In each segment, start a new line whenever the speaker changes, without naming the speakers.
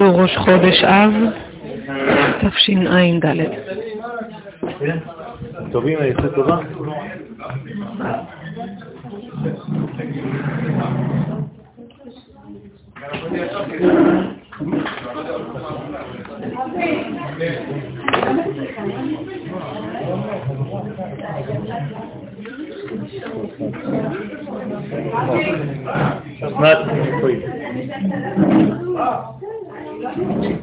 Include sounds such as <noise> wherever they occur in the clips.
ראש חודש אב, תשע"ד.
טובים, יצא טובה? אסנת, איפה היא?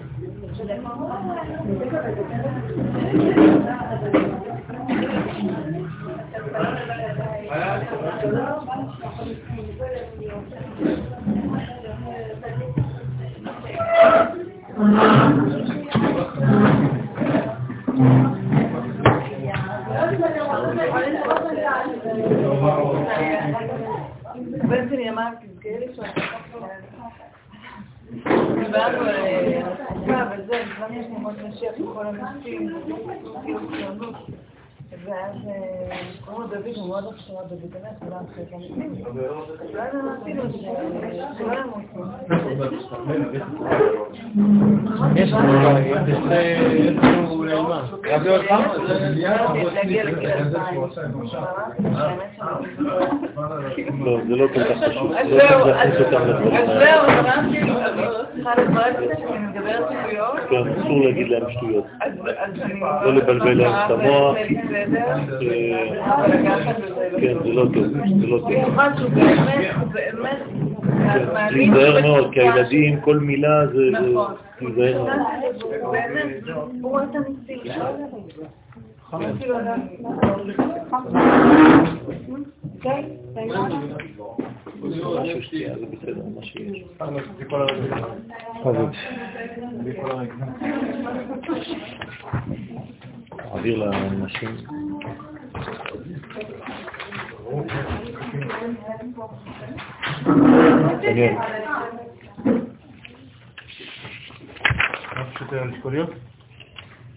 הבן שלי אמר, תזכרי לי שאני... דיברנו על וזה, יש נמות משיח וכל הנשים, כאילו ציונות. ואז קוראים לו דוד, הוא מאוד לא חשוב דוד, באמת, כולם חלקם מתים. ואז אמרתי לו שלא ימות.
יש לנו, יש לנו מה? רבי עוד פעם? לא, זה לא כל כך חשוב.
אז
לא
זהו, אמרתי, צריכה לברך את זה שאני מדברת שטויות.
כן, אסור להגיד להם שטויות. לא לבלבל להם את המוח. כן. זה לא טוב, זה לא טוב.
במיוחד שהוא באמת, באמת,
כן, להיזהר מאוד, כי הילדים, כל מילה זה... זה-
נכון.
להיזהר מאוד.
שהוא באמת,
תעביר לאנשים.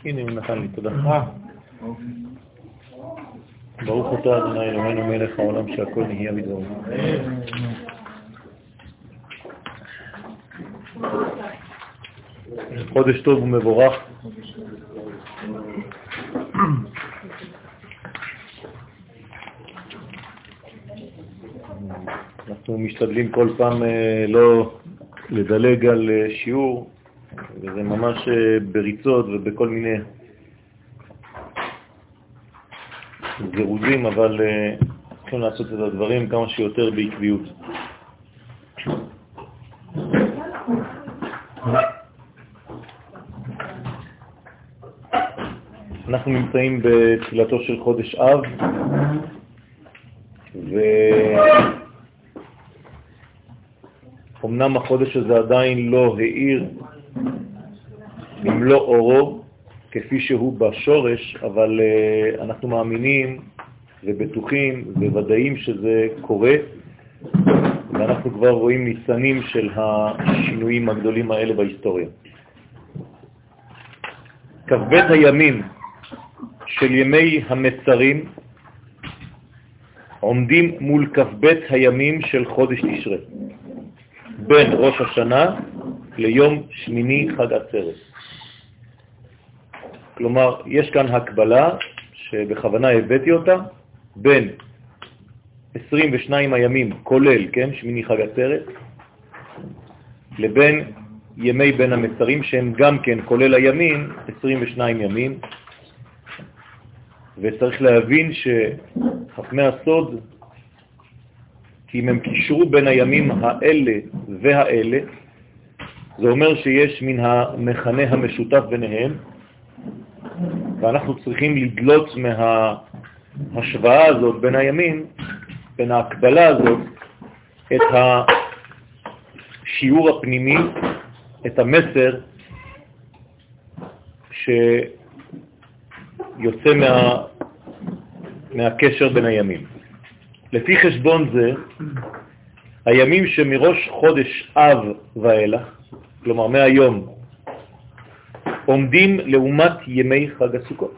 הנה הוא נתן לי, תודה. ברוך אתה אדוני אלוהינו מלך העולם שהכל נהיה בדברו. חודש טוב ומבורך. אנחנו משתדלים כל פעם אה, לא לדלג על אה, שיעור, וזה ממש אה, בריצות ובכל מיני זירוזים, אבל צריכים לעשות את הדברים כמה שיותר בעקביות. אנחנו נמצאים בתחילתו של חודש אב, ואומנם החודש הזה עדיין לא האיר במלוא אורו, כפי שהוא בשורש, אבל uh, אנחנו מאמינים ובטוחים וודאים שזה קורה, ואנחנו כבר רואים ניסנים של השינויים הגדולים האלה בהיסטוריה. כ"ב הימים של ימי המצרים עומדים מול כ"ב הימים של חודש תשרה, בין ראש השנה ליום שמיני חג עצרת. כלומר, יש כאן הקבלה שבכוונה הבאתי אותה בין 22 הימים, כולל, כן, שמיני חג עצרת, לבין ימי בין המצרים, שהם גם כן, כולל הימים, 22 ימים. וצריך להבין שחכמי הסוד, כי אם הם קישרו בין הימים האלה והאלה, זה אומר שיש מן המכנה המשותף ביניהם, ואנחנו צריכים לדלות מההשוואה הזאת בין הימים, בין ההקבלה הזאת, את השיעור הפנימי, את המסר שיוצא מה, מהקשר בין הימים. לפי חשבון זה, הימים שמראש חודש אב ואילך, כלומר מהיום, עומדים לעומת ימי חג הסוכות.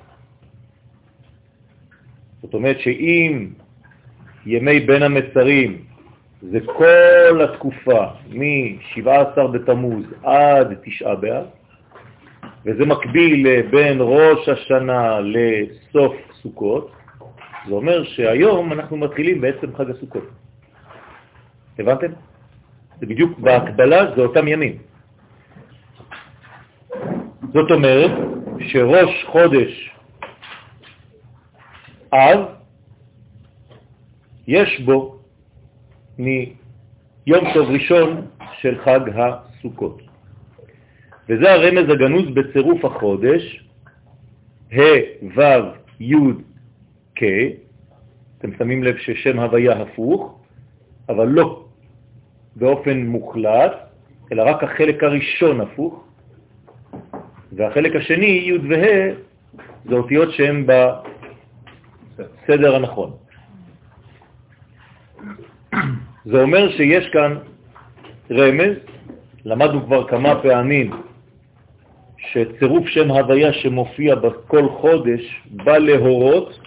זאת אומרת שאם ימי בין המצרים זה כל התקופה מ-17 בתמוז עד תשעה באב, וזה מקביל בין ראש השנה לסוף סוכות, זה אומר שהיום אנחנו מתחילים בעצם חג הסוכות. הבנתם? זה בדיוק בהקבלה, זה אותם ימים. זאת אומרת שראש חודש אב, יש בו מיום טוב ראשון של חג הסוכות. וזה הרמז הגנוז בצירוף החודש, ה' ו' י' כ', אתם שמים לב ששם הוויה הפוך, אבל לא באופן מוחלט, אלא רק החלק הראשון הפוך, והחלק השני, י' וה', זה אותיות שהן בסדר הנכון. זה אומר שיש כאן רמז, למדנו כבר כמה פעמים שצירוף שם הוויה שמופיע בכל חודש בא להורות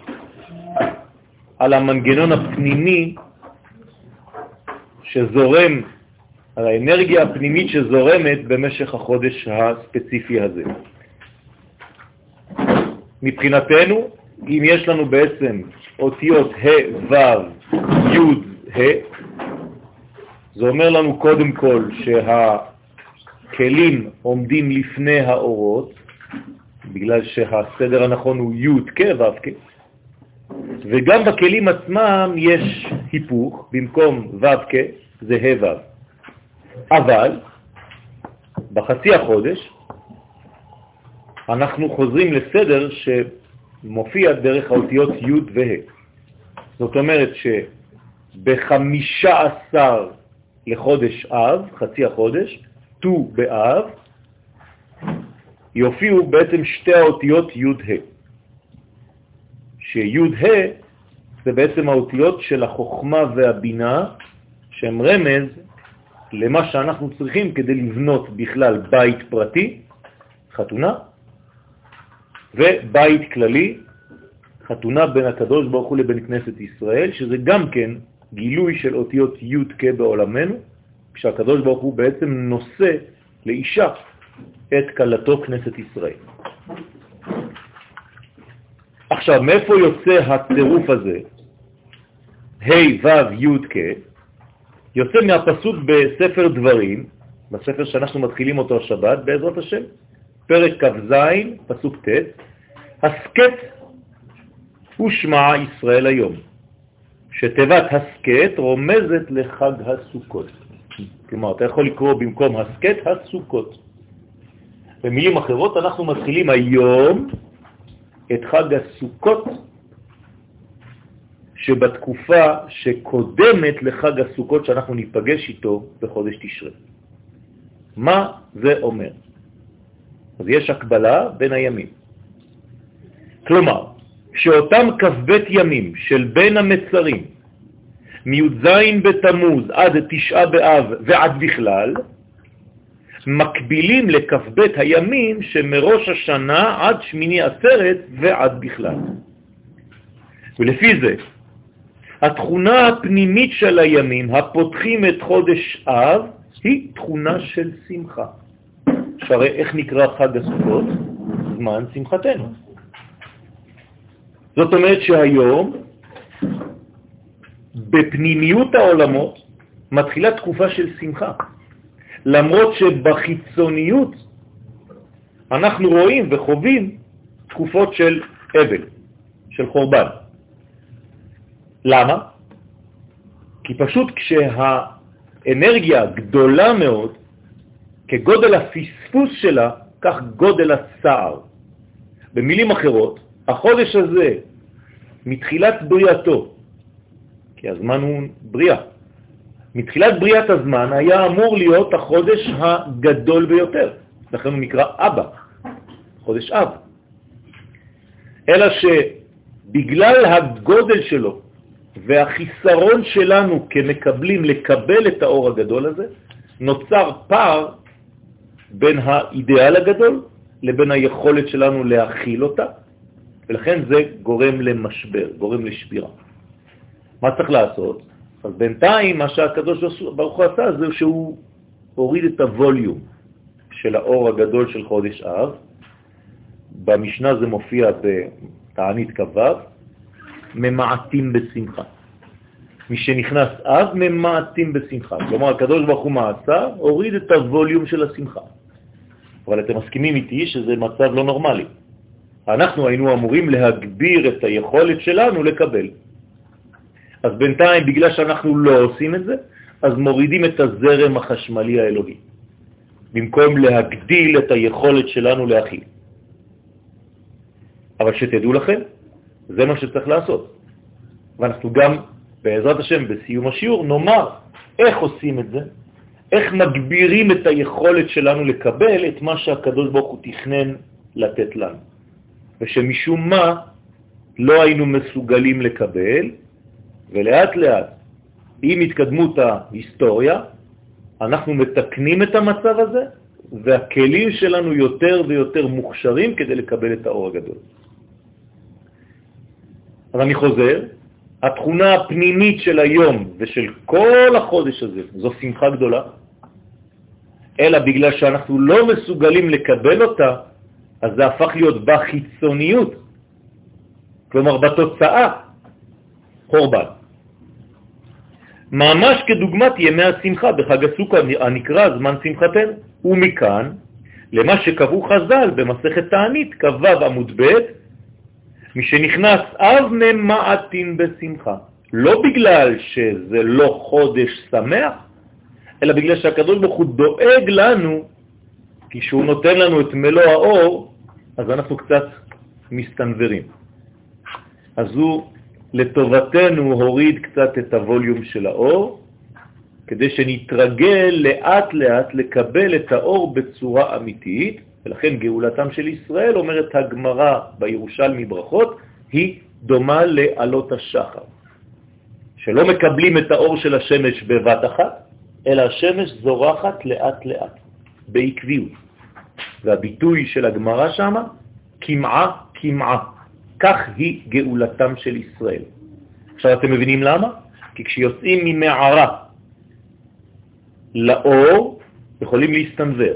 על המנגנון הפנימי שזורם, על האנרגיה הפנימית שזורמת במשך החודש הספציפי הזה. מבחינתנו, אם יש לנו בעצם אותיות ה', ו', י', ה', זה אומר לנו קודם כל שהכלים עומדים לפני האורות, בגלל שהסדר הנכון הוא י' כ' ו' כ', וגם בכלים עצמם יש היפוך, במקום ו' כ' זה ה' ו'. אבל בחצי החודש אנחנו חוזרים לסדר שמופיע דרך האותיות י' וה'. זאת אומרת שבחמישה עשר לחודש אב, חצי החודש, ט"ו באב, יופיעו בעצם שתי האותיות י'-ה'. שי'-ה' זה בעצם האותיות של החוכמה והבינה, שהם רמז למה שאנחנו צריכים כדי לבנות בכלל בית פרטי, חתונה, ובית כללי, חתונה בין הקדוש ברוך הוא לבין כנסת ישראל, שזה גם כן גילוי של אותיות י' כ' בעולמנו, כשהקדוש ברוך הוא בעצם נושא לאישה את קלתו כנסת ישראל. עכשיו, מאיפה יוצא הצירוף הזה, ה' ו' י' כ', יוצא מהפסוק בספר דברים, בספר שאנחנו מתחילים אותו השבת, בעזרת השם, פרק כ"ז, פסוק ט', הסקט הוא שמע ישראל היום, שתיבת הסקט רומזת לחג הסוכות. כלומר, אתה יכול לקרוא במקום הסקט הסוכות. במילים אחרות, אנחנו מתחילים היום את חג הסוכות שבתקופה שקודמת לחג הסוכות שאנחנו ניפגש איתו בחודש תשרה. מה זה אומר? אז יש הקבלה בין הימים. כלומר, שאותם כ"ב ימים של בין המצרים, מי"ז בתמוז עד תשעה באב ועד בכלל, מקבילים לכ"ב הימים שמראש השנה עד שמיני עשרת ועד בכלל. ולפי זה, התכונה הפנימית של הימים הפותחים את חודש אב היא תכונה של שמחה. שהרי איך נקרא חג הסוכות? זמן שמחתנו. זאת אומרת שהיום, בפנימיות העולמות, מתחילה תקופה של שמחה. למרות שבחיצוניות אנחנו רואים וחווים תקופות של אבל, של חורבן. למה? כי פשוט כשהאנרגיה גדולה מאוד, כגודל הפספוס שלה, כך גודל הצער. במילים אחרות, החודש הזה, מתחילת בריאתו, כי הזמן הוא בריאה, מתחילת בריאת הזמן היה אמור להיות החודש הגדול ביותר, לכן הוא נקרא אבא, חודש אב. אלא שבגלל הגודל שלו והחיסרון שלנו כמקבלים לקבל את האור הגדול הזה, נוצר פער בין האידאל הגדול לבין היכולת שלנו להכיל אותה, ולכן זה גורם למשבר, גורם לשבירה. מה צריך לעשות? אז בינתיים מה שהקדוש ברוך הוא עשה זה שהוא הוריד את הווליום של האור הגדול של חודש אב. במשנה זה מופיע בתענית כ"ו, ממעטים בשמחה. מי שנכנס אב, ממעטים בשמחה. כלומר, הקדוש ברוך הוא מעשה, הוריד את הווליום של השמחה. אבל אתם מסכימים איתי שזה מצב לא נורמלי. אנחנו היינו אמורים להגביר את היכולת שלנו לקבל. אז בינתיים, בגלל שאנחנו לא עושים את זה, אז מורידים את הזרם החשמלי האלוהי, במקום להגדיל את היכולת שלנו להכיל. אבל שתדעו לכם, זה מה שצריך לעשות. ואנחנו גם, בעזרת השם, בסיום השיעור, נאמר איך עושים את זה, איך מגבירים את היכולת שלנו לקבל את מה שהקדוש ברוך הוא תכנן לתת לנו. ושמשום מה לא היינו מסוגלים לקבל, ולאט לאט, עם התקדמות ההיסטוריה, אנחנו מתקנים את המצב הזה, והכלים שלנו יותר ויותר מוכשרים כדי לקבל את האור הגדול. אז אני חוזר, התכונה הפנימית של היום ושל כל החודש הזה זו שמחה גדולה, אלא בגלל שאנחנו לא מסוגלים לקבל אותה, אז זה הפך להיות בחיצוניות, כלומר בתוצאה, חורבן. ממש כדוגמת ימי השמחה בחג הסוכה הנקרא זמן שמחתנו. ומכאן למה שקבעו חז"ל במסכת תענית, כ"ו עמוד ב', משנכנס אב ממעטים בשמחה. לא בגלל שזה לא חודש שמח, אלא בגלל שהקדוש ברוך הוא דואג לנו, כי שהוא נותן לנו את מלוא האור, אז אנחנו קצת מסתנברים. אז הוא לטובתנו הוריד קצת את הווליום של האור, כדי שנתרגל לאט לאט לקבל את האור בצורה אמיתית, ולכן גאולתם של ישראל, אומרת הגמרא בירושלמי ברכות, היא דומה לעלות השחר. שלא מקבלים את האור של השמש בבת אחת, אלא השמש זורחת לאט לאט, בעקביות. והביטוי של הגמרא שמה, כמעה כמעה. כך היא גאולתם של ישראל. עכשיו אתם מבינים למה? כי כשיוצאים ממערה לאור, יכולים להסתנבר.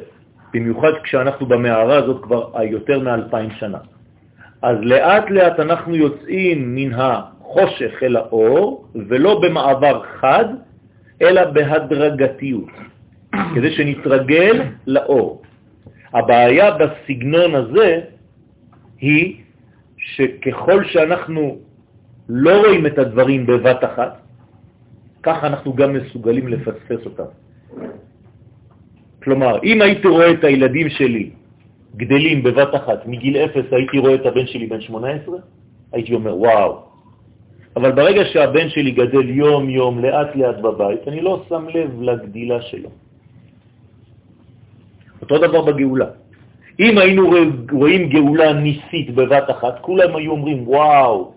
במיוחד כשאנחנו במערה הזאת כבר יותר מאלפיים שנה. אז לאט לאט אנחנו יוצאים מן החושך אל האור, ולא במעבר חד, אלא בהדרגתיות, <clears throat> כדי שנתרגל לאור. הבעיה בסגנון הזה היא שככל שאנחנו לא רואים את הדברים בבת אחת, כך אנחנו גם מסוגלים לפספס אותם. כלומר, אם הייתי רואה את הילדים שלי גדלים בבת אחת, מגיל אפס הייתי רואה את הבן שלי בן 18, הייתי אומר, וואו. אבל ברגע שהבן שלי גדל יום-יום, לאט-לאט בבית, אני לא שם לב לגדילה שלו. אותו דבר בגאולה. אם היינו רואים גאולה ניסית בבת אחת, כולם היו אומרים, וואו.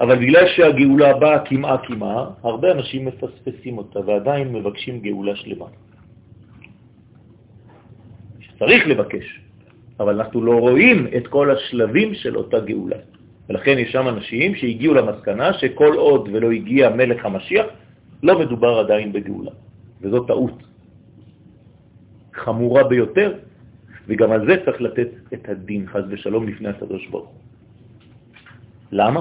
אבל בגלל שהגאולה באה כמעה כמעה, הרבה אנשים מפספסים אותה ועדיין מבקשים גאולה שלמה. צריך לבקש, אבל אנחנו לא רואים את כל השלבים של אותה גאולה. ולכן יש שם אנשים שהגיעו למסקנה שכל עוד ולא הגיע מלך המשיח, לא מדובר עדיין בגאולה. וזו טעות חמורה ביותר, וגם על זה צריך לתת את הדין, חז ושלום, לפני הקדוש ברוך למה?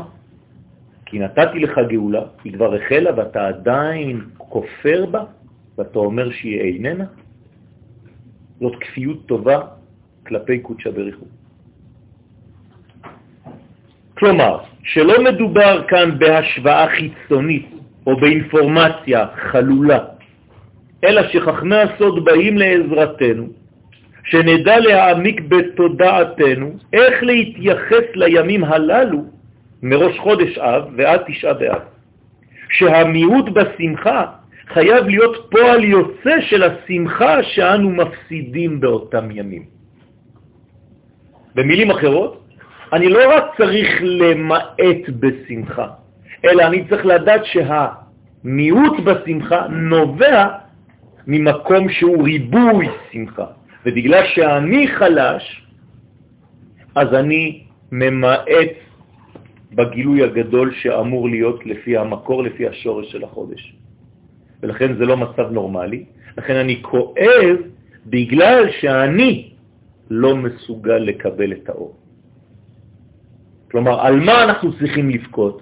כי נתתי לך גאולה, היא כבר החלה ואתה עדיין כופר בה, ואתה אומר שהיא איננה, זאת כפיות טובה כלפי קודשא בריחו. כלומר, שלא מדובר כאן בהשוואה חיצונית או באינפורמציה חלולה, אלא שחכמי הסוד באים לעזרתנו, שנדע להעמיק בתודעתנו איך להתייחס לימים הללו מראש חודש אב ועד תשעה באב. שהמיעוט בשמחה חייב להיות פועל יוצא של השמחה שאנו מפסידים באותם ימים. במילים אחרות, אני לא רק צריך למעט בשמחה, אלא אני צריך לדעת שהמיעוט בשמחה נובע ממקום שהוא ריבוי שמחה. ובגלל שאני חלש, אז אני ממעט בגילוי הגדול שאמור להיות לפי המקור, לפי השורש של החודש. ולכן זה לא מצב נורמלי. לכן אני כואב בגלל שאני לא מסוגל לקבל את האור. כלומר, על מה אנחנו צריכים לבכות?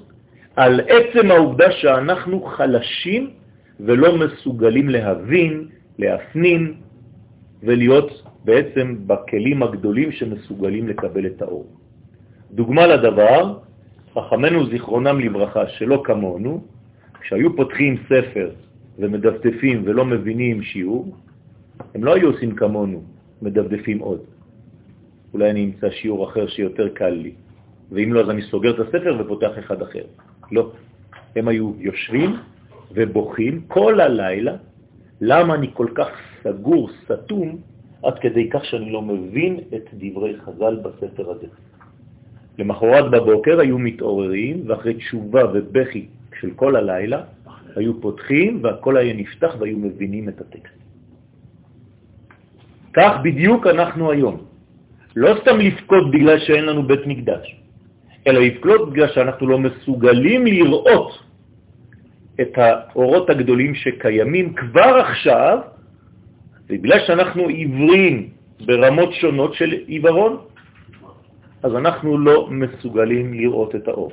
על עצם העובדה שאנחנו חלשים ולא מסוגלים להבין, להפנים ולהיות בעצם בכלים הגדולים שמסוגלים לקבל את האור. דוגמה לדבר, חכמנו זיכרונם לברכה, שלא כמונו, כשהיו פותחים ספר ומדפדפים ולא מבינים שיעור, הם לא היו עושים כמונו, מדפדפים עוד. אולי אני אמצא שיעור אחר שיותר קל לי, ואם לא, אז אני סוגר את הספר ופותח אחד אחר. לא. הם היו יושבים ובוכים כל הלילה, למה אני כל כך סגור, סתום, עד כדי כך שאני לא מבין את דברי חז"ל בספר הזה. למחרת בבוקר היו מתעוררים, ואחרי תשובה ובכי של כל הלילה, היו פותחים והכל היה נפתח והיו מבינים את הטקסט. כך בדיוק אנחנו היום. לא סתם לפקוד בגלל שאין לנו בית מקדש, אלא לפקוד בגלל שאנחנו לא מסוגלים לראות את האורות הגדולים שקיימים כבר עכשיו, ובגלל שאנחנו עיוורים ברמות שונות של עיוורון, אז אנחנו לא מסוגלים לראות את האור.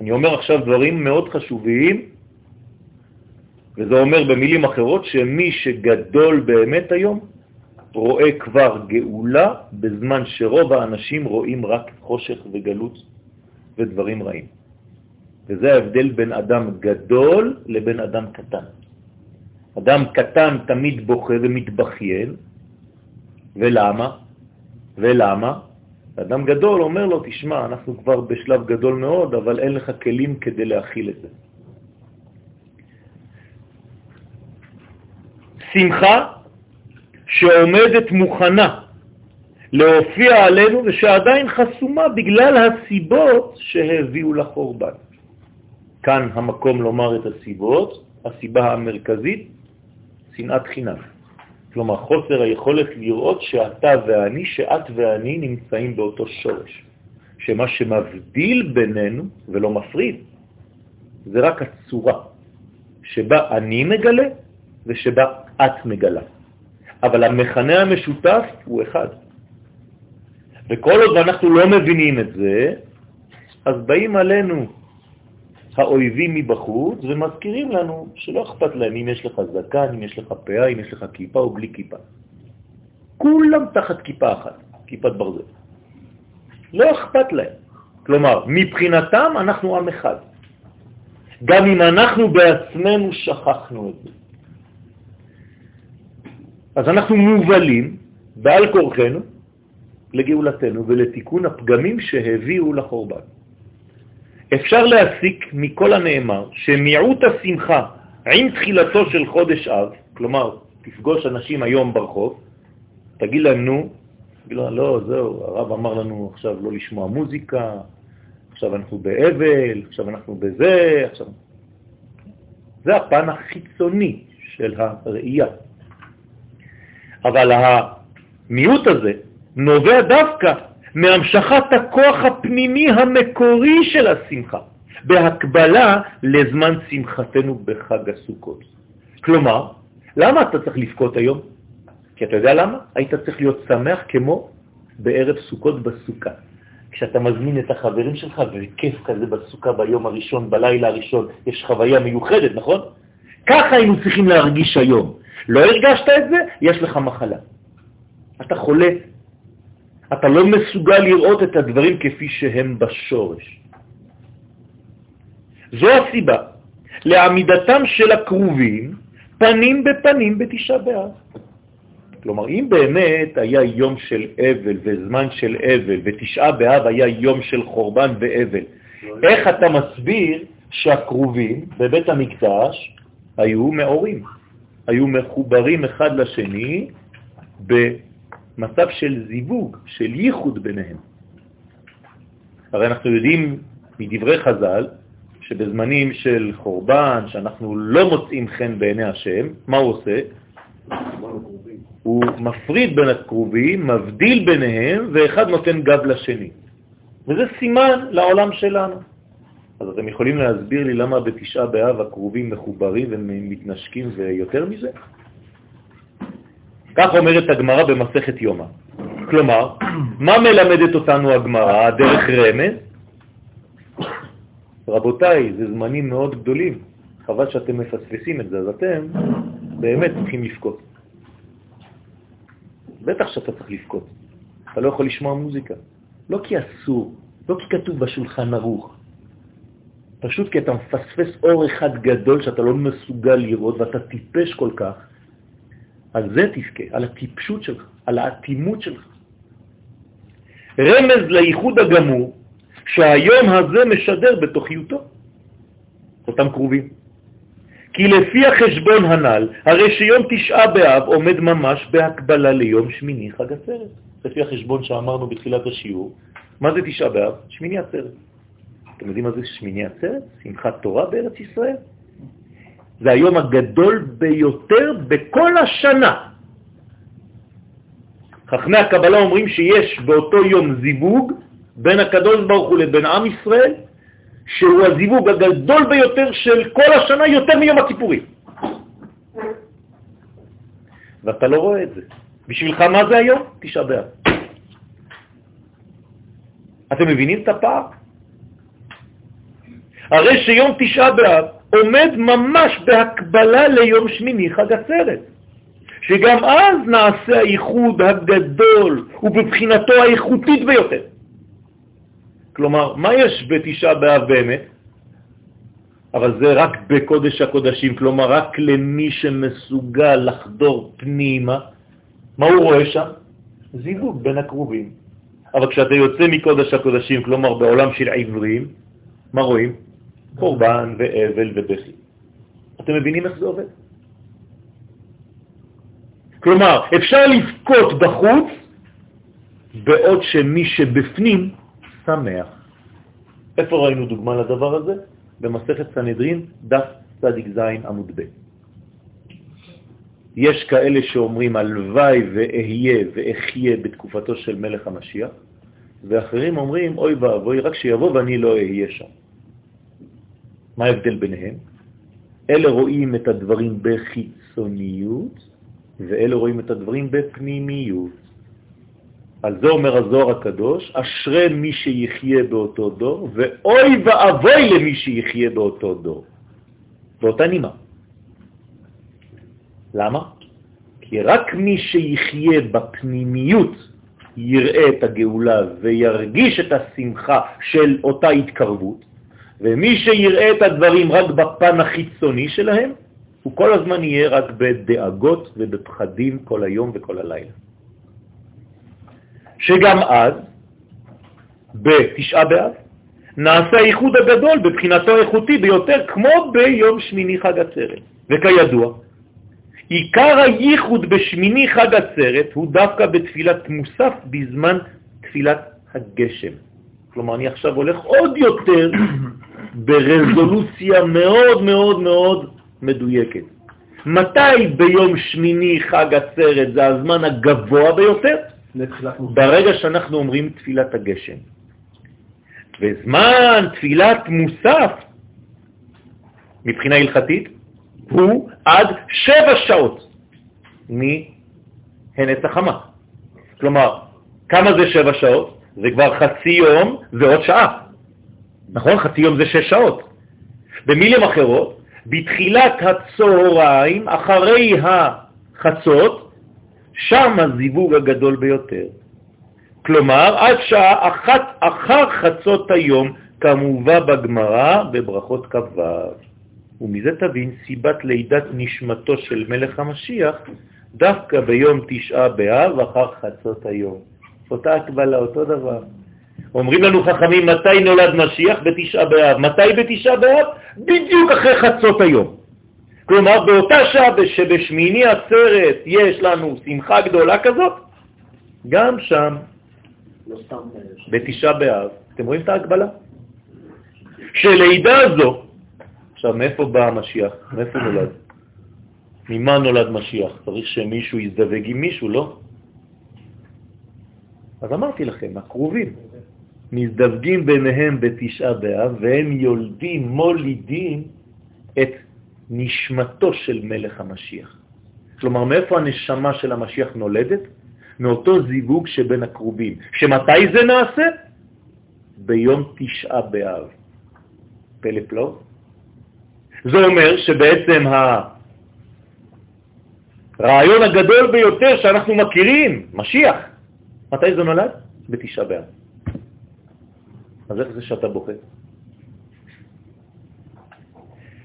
אני אומר עכשיו דברים מאוד חשובים, וזה אומר במילים אחרות שמי שגדול באמת היום רואה כבר גאולה בזמן שרוב האנשים רואים רק חושך וגלות ודברים רעים. וזה ההבדל בין אדם גדול לבין אדם קטן. אדם קטן תמיד בוכה ומתבכיין, ולמה? ולמה? אדם גדול אומר לו, תשמע, אנחנו כבר בשלב גדול מאוד, אבל אין לך כלים כדי להכיל את זה. שמחה שעומדת מוכנה להופיע עלינו ושעדיין חסומה בגלל הסיבות שהביאו לחורבן. כאן המקום לומר את הסיבות, הסיבה המרכזית, שנאת חינם. כלומר, חוסר היכולת לראות שאתה ואני, שאת ואני נמצאים באותו שורש. שמה שמבדיל בינינו ולא מפריד, זה רק הצורה שבה אני מגלה ושבה את מגלה. אבל המכנה המשותף הוא אחד. וכל עוד אנחנו לא מבינים את זה, אז באים עלינו האויבים מבחוץ ומזכירים לנו שלא אכפת להם אם יש לך זקן, אם יש לך פאה, אם יש לך כיפה או בלי כיפה. כולם תחת כיפה אחת, כיפת ברזל. לא אכפת להם. כלומר, מבחינתם אנחנו עם אחד. גם אם אנחנו בעצמנו שכחנו את זה. אז אנחנו מובלים בעל כורחנו לגאולתנו ולתיקון הפגמים שהביאו לחורבן. אפשר להסיק מכל הנאמר שמיעוט השמחה עם תחילתו של חודש אב, כלומר, תפגוש אנשים היום ברחוב, תגיד להם, נו, תגיד להם, לא, זהו, הרב אמר לנו עכשיו לא לשמוע מוזיקה, עכשיו אנחנו באבל, עכשיו אנחנו בזה, עכשיו... זה הפן החיצוני של הראייה. אבל המיעוט הזה נובע דווקא מהמשכת הכוח הפנימי המקורי של השמחה, בהקבלה לזמן שמחתנו בחג הסוכות. כלומר, למה אתה צריך לבכות היום? כי אתה יודע למה? היית צריך להיות שמח כמו בערב סוכות בסוכה. כשאתה מזמין את החברים שלך, וכיף כזה בסוכה ביום הראשון, בלילה הראשון, יש חוויה מיוחדת, נכון? ככה היינו צריכים להרגיש היום. לא הרגשת את זה, יש לך מחלה. אתה חולה, אתה לא מסוגל לראות את הדברים כפי שהם בשורש. זו הסיבה לעמידתם של הקרובים פנים בפנים בתשעה באב. כלומר, אם באמת היה יום של אבל וזמן של אבל, ותשעה באב היה יום של חורבן ואבל, איך אתה מסביר שהקרובים בבית המקדש היו מאורים, היו מחוברים אחד לשני מצב של זיווג, של ייחוד ביניהם. הרי אנחנו יודעים מדברי חז"ל שבזמנים של חורבן, שאנחנו לא מוצאים חן בעיני השם, מה הוא עושה? הוא מפריד בין הקרובים, מבדיל ביניהם, ואחד נותן גב לשני. וזה סימן לעולם שלנו. אז אתם יכולים להסביר לי למה בתשעה באב הקרובים מחוברים ומתנשקים ויותר מזה? כך אומרת הגמרא במסכת יומא. כלומר, <clears throat> מה מלמדת אותנו הגמרא? דרך רמז? רבותיי, זה זמנים מאוד גדולים, חבל שאתם מפספסים את זה, אז אתם באמת צריכים לבכות. בטח שאתה צריך לבכות. אתה לא יכול לשמוע מוזיקה. לא כי אסור, לא כי כתוב בשולחן ערוך, פשוט כי אתה מפספס אור אחד גדול שאתה לא מסוגל לראות ואתה טיפש כל כך, על זה תזכה, על הטיפשות שלך, על האטימות שלך. רמז לייחוד הגמור שהיום הזה משדר בתוכיותו, אותם קרובים. כי לפי החשבון הנ"ל, הרי שיום תשעה באב עומד ממש בהקבלה ליום שמיני חג עצרת. לפי החשבון שאמרנו בתחילת השיעור, מה זה תשעה באב? שמיני עצרת. אתם יודעים מה זה שמיני עצרת? שמחת תורה בארץ ישראל? זה היום הגדול ביותר בכל השנה. חכמי הקבלה אומרים שיש באותו יום זיווג בין הקדוש ברוך הוא לבין עם ישראל, שהוא הזיווג הגדול ביותר של כל השנה, יותר מיום הכיפורים. ואתה לא רואה את זה. בשבילך מה זה היום? תשעה באב. אתם מבינים את הפער? הרי שיום תשעה באב עומד ממש בהקבלה ליום שמיני חג עצרת, שגם אז נעשה הייחוד הגדול ובבחינתו האיכותית ביותר. כלומר, מה יש בתשעה באב באמת? אבל זה רק בקודש הקודשים, כלומר רק למי שמסוגל לחדור פנימה. מה הוא רואה שם? זיווג בין הקרובים. אבל כשאתה יוצא מקודש הקודשים, כלומר בעולם של עברים, מה רואים? קורבן ואבל ובכי. אתם מבינים איך זה עובד? כלומר, אפשר לבכות בחוץ, בעוד שמי שבפנים שמח. איפה ראינו דוגמה לדבר הזה? במסכת סנהדרין, דף זין עמוד ב'. יש כאלה שאומרים הלוואי ואהיה ואחיה בתקופתו של מלך המשיח, ואחרים אומרים אוי ואבוי, רק שיבוא ואני לא אהיה שם. מה ההבדל ביניהם? אלה רואים את הדברים בחיצוניות, ואלה רואים את הדברים בפנימיות. על זה אומר הזוהר הקדוש, אשרי מי שיחיה באותו דור, ואוי ואבוי למי שיחיה באותו דור. באותה נימה. למה? כי רק מי שיחיה בפנימיות יראה את הגאולה וירגיש את השמחה של אותה התקרבות, ומי שיראה את הדברים רק בפן החיצוני שלהם, הוא כל הזמן יהיה רק בדאגות ובפחדים כל היום וכל הלילה. שגם אז, בתשעה באב, נעשה הייחוד הגדול בבחינתו האיכותי ביותר, כמו ביום שמיני חג עצרת. וכידוע, עיקר הייחוד בשמיני חג עצרת הוא דווקא בתפילת מוסף בזמן תפילת הגשם. כלומר, אני עכשיו הולך עוד יותר ברזולוציה מאוד מאוד מאוד מדויקת. מתי ביום שמיני חג עצרת זה הזמן הגבוה ביותר? ברגע שאנחנו אומרים תפילת הגשם. וזמן תפילת מוסף, מבחינה הלכתית, הוא עד שבע שעות מהנץ החמה. כלומר, כמה זה שבע שעות? זה כבר חצי יום ועוד שעה. נכון? חצי יום זה שש שעות. במילים אחרות, בתחילת הצהריים, אחרי החצות, שם הזיווג הגדול ביותר. כלומר, עד שעה אחת אחר חצות היום, כמובא בגמרא בברכות כ"ו. ומזה תבין סיבת לידת נשמתו של מלך המשיח דווקא ביום תשעה באב אחר חצות היום. אותה הקבלה, אותו דבר. אומרים לנו חכמים, מתי נולד משיח? בתשעה באב. מתי בתשעה באב? בדיוק אחרי חצות היום. כלומר, באותה שעה שבשמיני עצרת יש לנו שמחה גדולה כזאת, גם שם, לא בתשעה באב, אתם רואים את ההגבלה? שלידה הזו, עכשיו, מאיפה בא המשיח? מאיפה נולד? ממה נולד משיח? צריך שמישהו יזדווג עם מישהו, לא? אז אמרתי לכם, הקרובים. מזדווגים ביניהם בתשעה באב, והם יולדים, מולידים את נשמתו של מלך המשיח. כלומר, מאיפה הנשמה של המשיח נולדת? מאותו זיווג שבין הקרובים. שמתי זה נעשה? ביום תשעה באב. פלא פלא. זה אומר שבעצם הרעיון הגדול ביותר שאנחנו מכירים, משיח, מתי זה נולד? בתשעה באב. אז איך זה שאתה בוכה?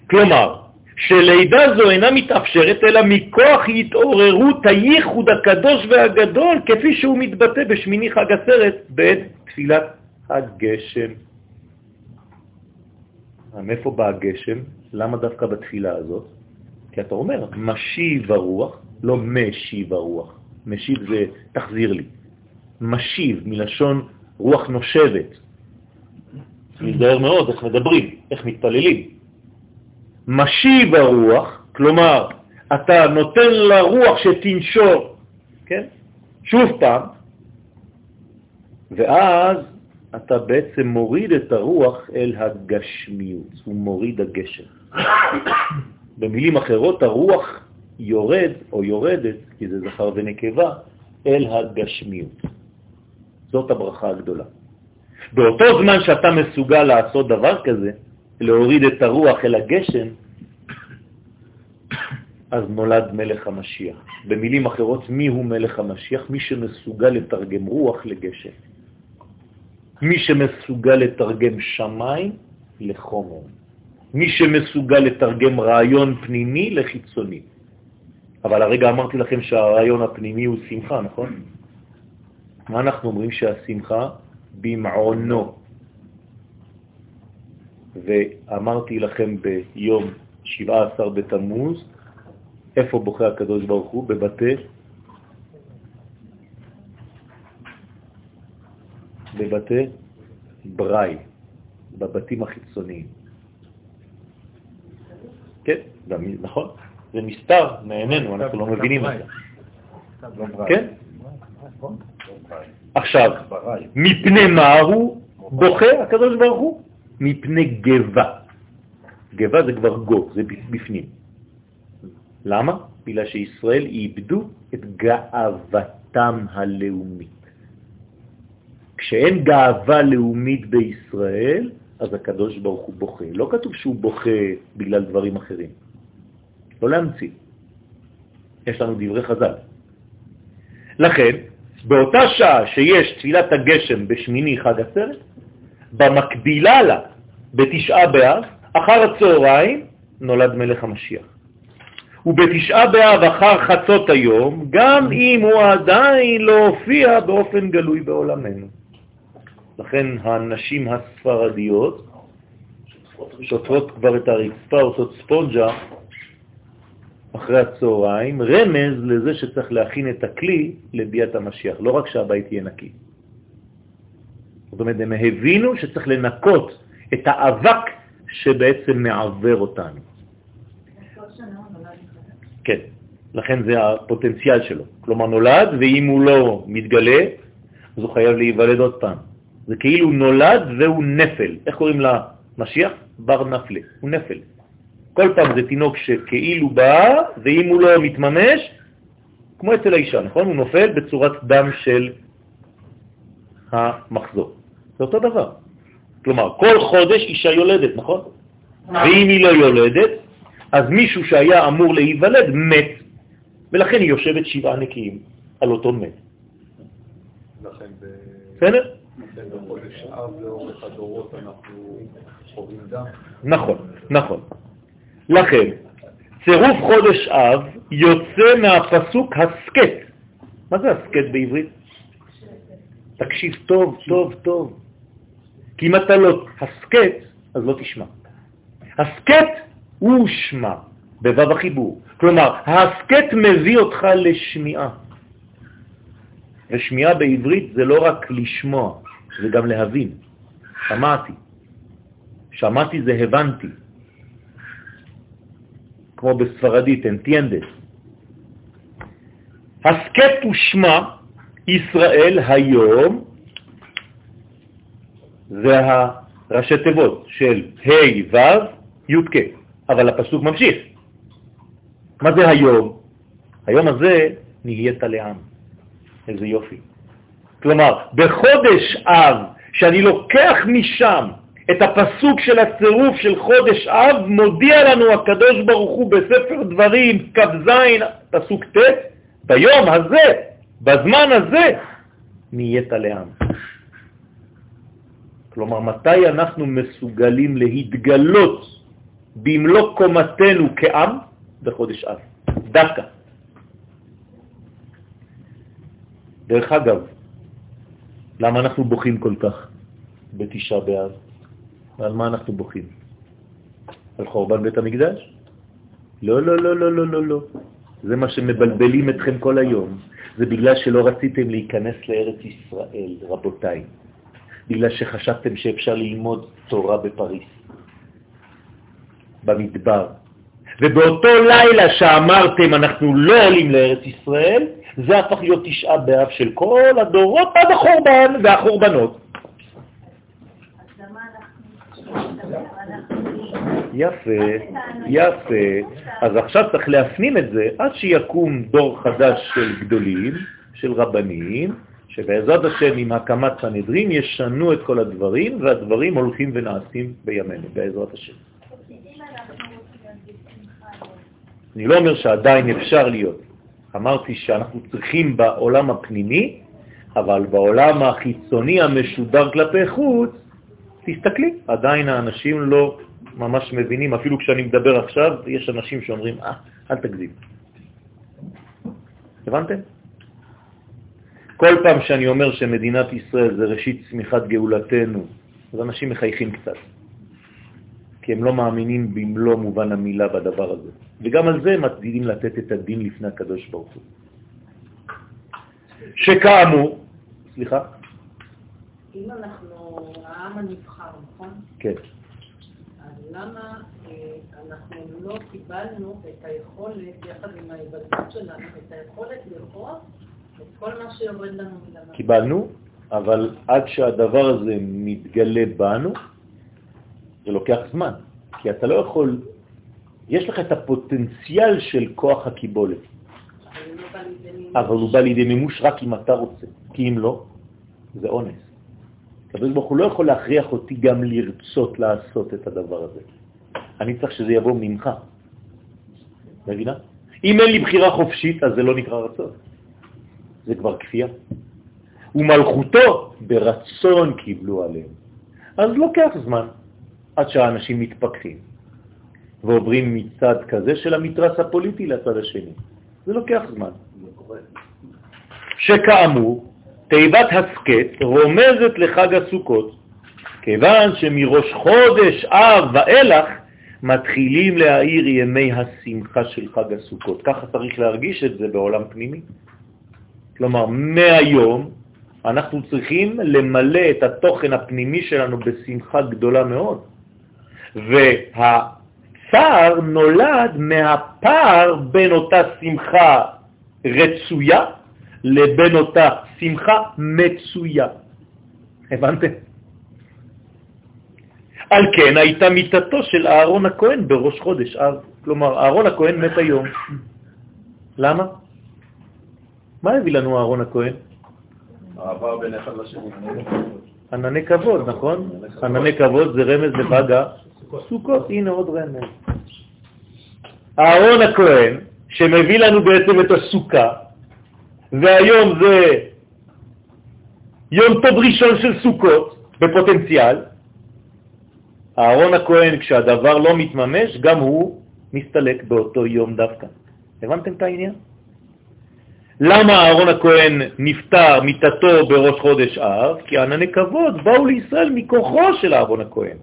כלומר, שלידה זו אינה מתאפשרת אלא מכוח התעוררות הייחוד הקדוש והגדול כפי שהוא מתבטא בשמיני חג עצרת בעת תפילת הגשם. מאיפה בא הגשם? למה דווקא בתפילה הזאת? כי אתה אומר, משיב הרוח, לא משיב הרוח. משיב זה תחזיר לי. משיב מלשון רוח נושבת. להיזהר מאוד איך מדברים, איך מתפללים. משיב הרוח, כלומר, אתה נותן לרוח שתנשור, כן? שוב פעם, ואז אתה בעצם מוריד את הרוח אל הגשמיות, הוא מוריד הגשם. <coughs> במילים אחרות, הרוח יורד או יורדת, כי זה זכר ונקבה, אל הגשמיות. זאת הברכה הגדולה. באותו זמן שאתה מסוגל לעשות דבר כזה, להוריד את הרוח אל הגשם, אז נולד מלך המשיח. במילים אחרות, מי הוא מלך המשיח? מי שמסוגל לתרגם רוח לגשם. מי שמסוגל לתרגם שמיים לחומר. מי שמסוגל לתרגם רעיון פנימי לחיצוני. אבל הרגע אמרתי לכם שהרעיון הפנימי הוא שמחה, נכון? מה אנחנו אומרים שהשמחה? במעונו. ואמרתי לכם ביום 17 בתמוז, איפה בוכה הקדוש ברוך הוא? בבתי בבתי בראי, בבתים החיצוניים. כן, נכון, זה מסתר מעינינו, אנחנו לא מבינים את זה. כן? עכשיו, מפני מה הוא בוכה הקדוש ברוך הוא? מפני גבה. גבה זה כבר גו, זה בפנים. למה? בגלל שישראל איבדו את גאוותם הלאומית. כשאין גאווה לאומית בישראל, אז הקדוש ברוך הוא בוכה. לא כתוב שהוא בוכה בגלל דברים אחרים. לא להמציא. יש לנו דברי חז"ל. לכן, באותה שעה שיש תפילת הגשם בשמיני חג עצרת, במקבילה לה, בתשעה באב, אחר הצהריים, נולד מלך המשיח. ובתשעה באב אחר חצות היום, גם אם הוא עדיין לא הופיע באופן גלוי בעולמנו. לכן הנשים הספרדיות שוטפות כבר את הרצפה, עושות ספונג'ה אחרי הצהריים, רמז לזה שצריך להכין את הכלי לביאת המשיח, לא רק שהבית יהיה נקי. זאת אומרת, הם הבינו שצריך לנקות את האבק שבעצם מעבר אותנו. כן, לכן זה הפוטנציאל שלו. כלומר, נולד, ואם הוא לא מתגלה, אז הוא חייב להיוולד עוד פעם. זה כאילו נולד והוא נפל. איך קוראים למשיח? בר נפלה, הוא נפל. כל פעם זה תינוק שכאילו בא, ואם הוא לא מתממש, כמו אצל האישה, נכון? הוא נופל בצורת דם של המחזור. זה אותו דבר. כלומר, כל חודש אישה יולדת, נכון? ואם היא לא יולדת, אז מישהו שהיה אמור להיוולד מת, ולכן היא יושבת שבעה נקיים על אותו מת. בסדר? נכון, נכון. לכן, צירוף חודש אב יוצא מהפסוק הסקט. מה זה הסקט בעברית? תקשיב טוב, טוב, טוב. כי אם אתה לא הסקט, אז לא תשמע. הסכת ושמע, בוו החיבור. כלומר, הסכת מביא אותך לשמיעה. ושמיעה בעברית זה לא רק לשמוע, זה גם להבין. שמעתי. שמעתי זה הבנתי. כמו בספרדית, entiendes. הסכת ושמע ישראל היום זה הראשי תיבות של ה' ו' י' כ', אבל הפסוק ממשיך. מה זה היום? היום הזה נהיית לעם. איזה יופי. כלומר, בחודש אב, שאני לוקח משם את הפסוק של הצירוף של חודש אב, מודיע לנו הקדוש ברוך הוא בספר דברים, כ"ז, פסוק ט', ביום הזה, בזמן הזה, נהיית לעם. כלומר, מתי אנחנו מסוגלים להתגלות במלוא קומתנו כעם? בחודש אב, דווקא. דרך אגב, למה אנחנו בוכים כל כך בתשעה באב? ועל מה אנחנו בוכים? על חורבן בית המקדש? לא, לא, לא, לא, לא, לא, לא. זה מה שמבלבלים אתכם כל היום. זה בגלל שלא רציתם להיכנס לארץ ישראל, רבותיי. בגלל שחשבתם שאפשר ללמוד תורה בפריס, במדבר. ובאותו לילה שאמרתם אנחנו לא עולים לארץ ישראל, זה הפך להיות תשעה באב של כל הדורות עד החורבן והחורבנות. יפה, יפה. אז עכשיו צריך להפנים את זה עד שיקום דור חדש של גדולים, של רבנים, שבעזרת השם עם הקמת סנהדרין ישנו את כל הדברים, והדברים הולכים ונעשים בימינו, בעזרת השם. אני לא אומר שעדיין אפשר להיות. אמרתי שאנחנו צריכים בעולם הפנימי, אבל בעולם החיצוני המשודר כלפי חוץ, תסתכלי, עדיין האנשים לא ממש מבינים, אפילו כשאני מדבר עכשיו, יש אנשים שאומרים, אה, אל תגזים. הבנתם? כל פעם שאני אומר שמדינת ישראל זה ראשית צמיחת גאולתנו, אז אנשים מחייכים קצת, כי הם לא מאמינים במלוא מובן המילה בדבר הזה. וגם על זה הם עתידים לתת את הדין לפני הקדוש ברוך הוא. שכאמור, סליחה?
אם אנחנו העם הנבחר, נכון?
כן.
למה אה, אנחנו לא קיבלנו את היכולת, יחד עם ההיוולדות שלנו, את היכולת לראות את כל מה שיורד לנו מלמעלה?
קיבלנו, אבל עד שהדבר הזה מתגלה בנו, זה לוקח זמן, כי אתה לא יכול, יש לך את הפוטנציאל של כוח הקיבולת, אבל הוא בא לידי מימוש רק אם אתה רוצה, כי אם לא, זה אונס. הקדוש ברוך הוא לא יכול להכריח אותי גם לרצות לעשות את הדבר הזה. אני צריך שזה יבוא ממך. מבינה? אם אין לי בחירה חופשית, אז זה לא נקרא רצון. זה כבר כפייה. ומלכותו ברצון קיבלו עליהם. אז לוקח זמן עד שהאנשים מתפקחים ועוברים מצד כזה של המתרס הפוליטי לצד השני. זה לוקח זמן. שכאמור, תיבת הסקט רומזת לחג הסוכות, כיוון שמראש חודש אב ואילך מתחילים להאיר ימי השמחה של חג הסוכות. ככה צריך להרגיש את זה בעולם פנימי. כלומר, מהיום אנחנו צריכים למלא את התוכן הפנימי שלנו בשמחה גדולה מאוד. והצער נולד מהפער בין אותה שמחה רצויה לבין אותה שמחה מצויה. הבנתם? על כן הייתה מיטתו של אהרון הכהן בראש חודש אב. כלומר, אהרון הכהן מת היום. למה? מה הביא לנו אהרון הכהן?
העבר בין אחד לשני.
ענני כבוד, נכון? ענני כבוד זה רמז לחג הסוכות. הנה עוד רמז. אהרון הכהן, שמביא לנו בעצם את הסוכה, והיום זה יום טוב ראשון של סוכות בפוטנציאל, אהרון הכהן, כשהדבר לא מתממש, גם הוא מסתלק באותו יום דווקא. הבנתם את העניין? למה אהרון הכהן נפטר מיטתו בראש חודש אב? כי ענני כבוד באו לישראל מכוחו של אהרון הכהן.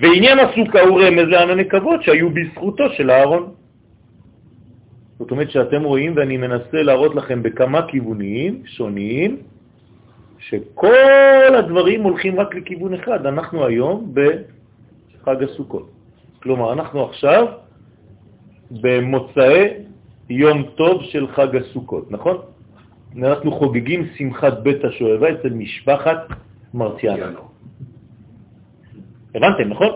ועניין הסוכה הוא רמז לענני כבוד שהיו בזכותו של אהרון. זאת אומרת שאתם רואים, ואני מנסה להראות לכם בכמה כיוונים שונים, שכל הדברים הולכים רק לכיוון אחד. אנחנו היום בחג הסוכות. כלומר, אנחנו עכשיו במוצאי יום טוב של חג הסוכות, נכון? אנחנו חוגגים שמחת בית השואבה אצל משפחת מרציאנו. הבנתם, נכון?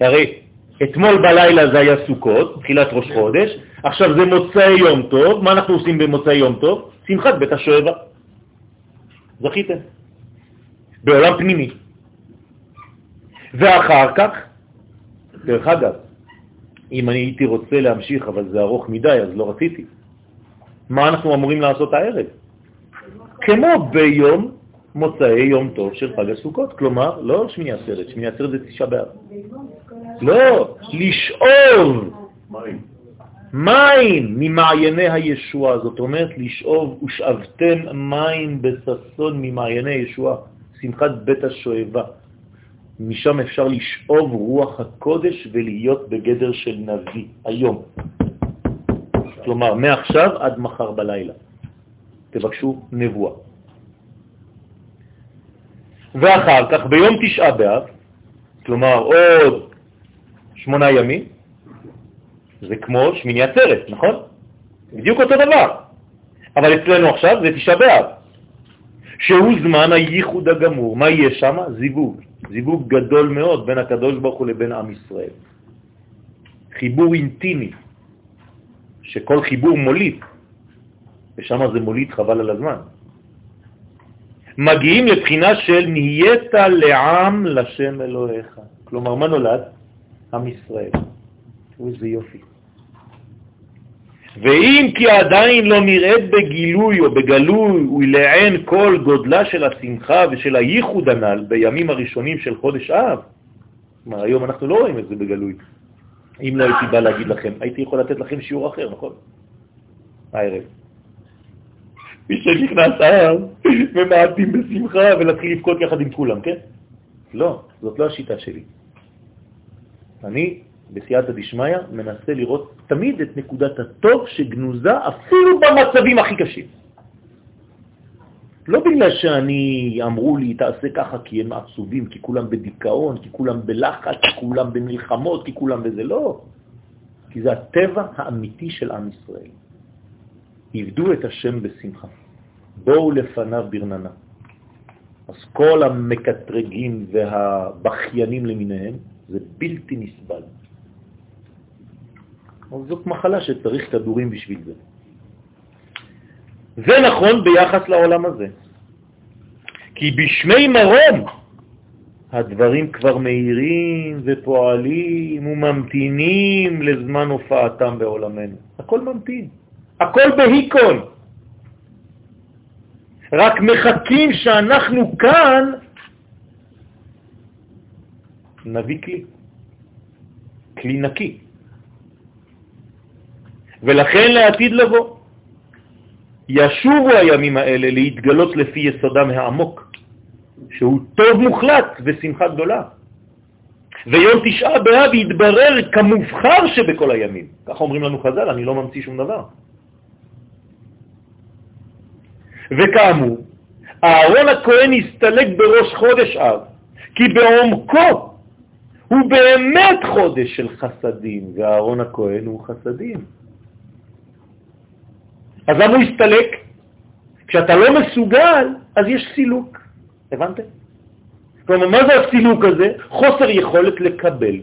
הרי אתמול בלילה זה היה סוכות, תחילת ראש חודש, עכשיו זה מוצאי יום טוב, מה אנחנו עושים במוצאי יום טוב? שמחת בית השואבה. זכיתם. בעולם פנימי. ואחר כך, דרך אגב, אם אני הייתי רוצה להמשיך, אבל זה ארוך מדי, אז לא רציתי. מה אנחנו אמורים לעשות הערב? כמו ביום מוצאי יום טוב של חג הסוכות, כלומר, לא שמיני עצרת, שמיני עצרת זה תשעה באב. לא, לשאוב מים ממעייני הישועה, זאת אומרת לשאוב ושאבתם מים בססון ממעייני הישועה, שמחת בית השואבה. משם אפשר לשאוב רוח הקודש ולהיות בגדר של נביא היום. כלומר, מעכשיו עד מחר בלילה. תבקשו נבואה. ואחר כך, ביום תשעה באב, כלומר עוד שמונה ימים, זה כמו שמיני עצרת, נכון? בדיוק אותו דבר. אבל אצלנו עכשיו זה תשעה באב, שהוא זמן הייחוד הגמור. מה יהיה שם? זיווג. זיווג גדול מאוד בין הקדוש ברוך הוא לבין עם ישראל. חיבור אינטימי, שכל חיבור מוליד, ושם זה מוליד חבל על הזמן. מגיעים לבחינה של נהיית לעם לשם אלוהיך. כלומר, מה נולד? עם ישראל. איזה יופי. ואם כי עדיין לא נראית בגילוי או בגלוי ולעין כל גודלה של השמחה ושל הייחוד הנ"ל בימים הראשונים של חודש אב, כלומר היום אנחנו לא רואים את זה בגלוי. אם לא הייתי בא להגיד לכם, הייתי יכול לתת לכם שיעור אחר, נכון? הערב. מי שנכנס אב, ממעטים בשמחה ולהתחיל לבכות יחד עם כולם, כן? לא, זאת לא השיטה שלי. אני בסייעתא דשמיא, מנסה לראות תמיד את נקודת הטוב שגנוזה אפילו במצבים הכי קשים. לא בגלל שאני, אמרו לי, תעשה ככה כי הם עצובים, כי כולם בדיכאון, כי כולם בלחץ, כי כולם במלחמות, כי כולם בזה, לא. כי זה הטבע האמיתי של עם ישראל. עבדו את השם בשמחה. בואו לפניו ברננה. אז כל המקטרגים והבכיינים למיניהם, זה בלתי נסבל. אז זאת מחלה שצריך כדורים בשביל זה. זה נכון ביחס לעולם הזה. כי בשמי מרום הדברים כבר מהירים ופועלים וממתינים לזמן הופעתם בעולמנו. הכל ממתין, הכל בהיקון. רק מחכים שאנחנו כאן נביא כלי, כלי נקי. ולכן לעתיד לבוא. ישובו הימים האלה להתגלות לפי יסודם העמוק, שהוא טוב מוחלט ושמחה גדולה. ויום תשעה באב יתברר כמובחר שבכל הימים. כך אומרים לנו חז"ל, אני לא ממציא שום דבר. וכאמור, אהרון הכהן הסתלק בראש חודש אב, כי בעומקו הוא באמת חודש של חסדים, ואהרון הכהן הוא חסדים. אז למה הוא הסתלק? כשאתה לא מסוגל, אז יש סילוק. הבנתם? כלומר, מה זה הסילוק הזה? חוסר יכולת לקבל.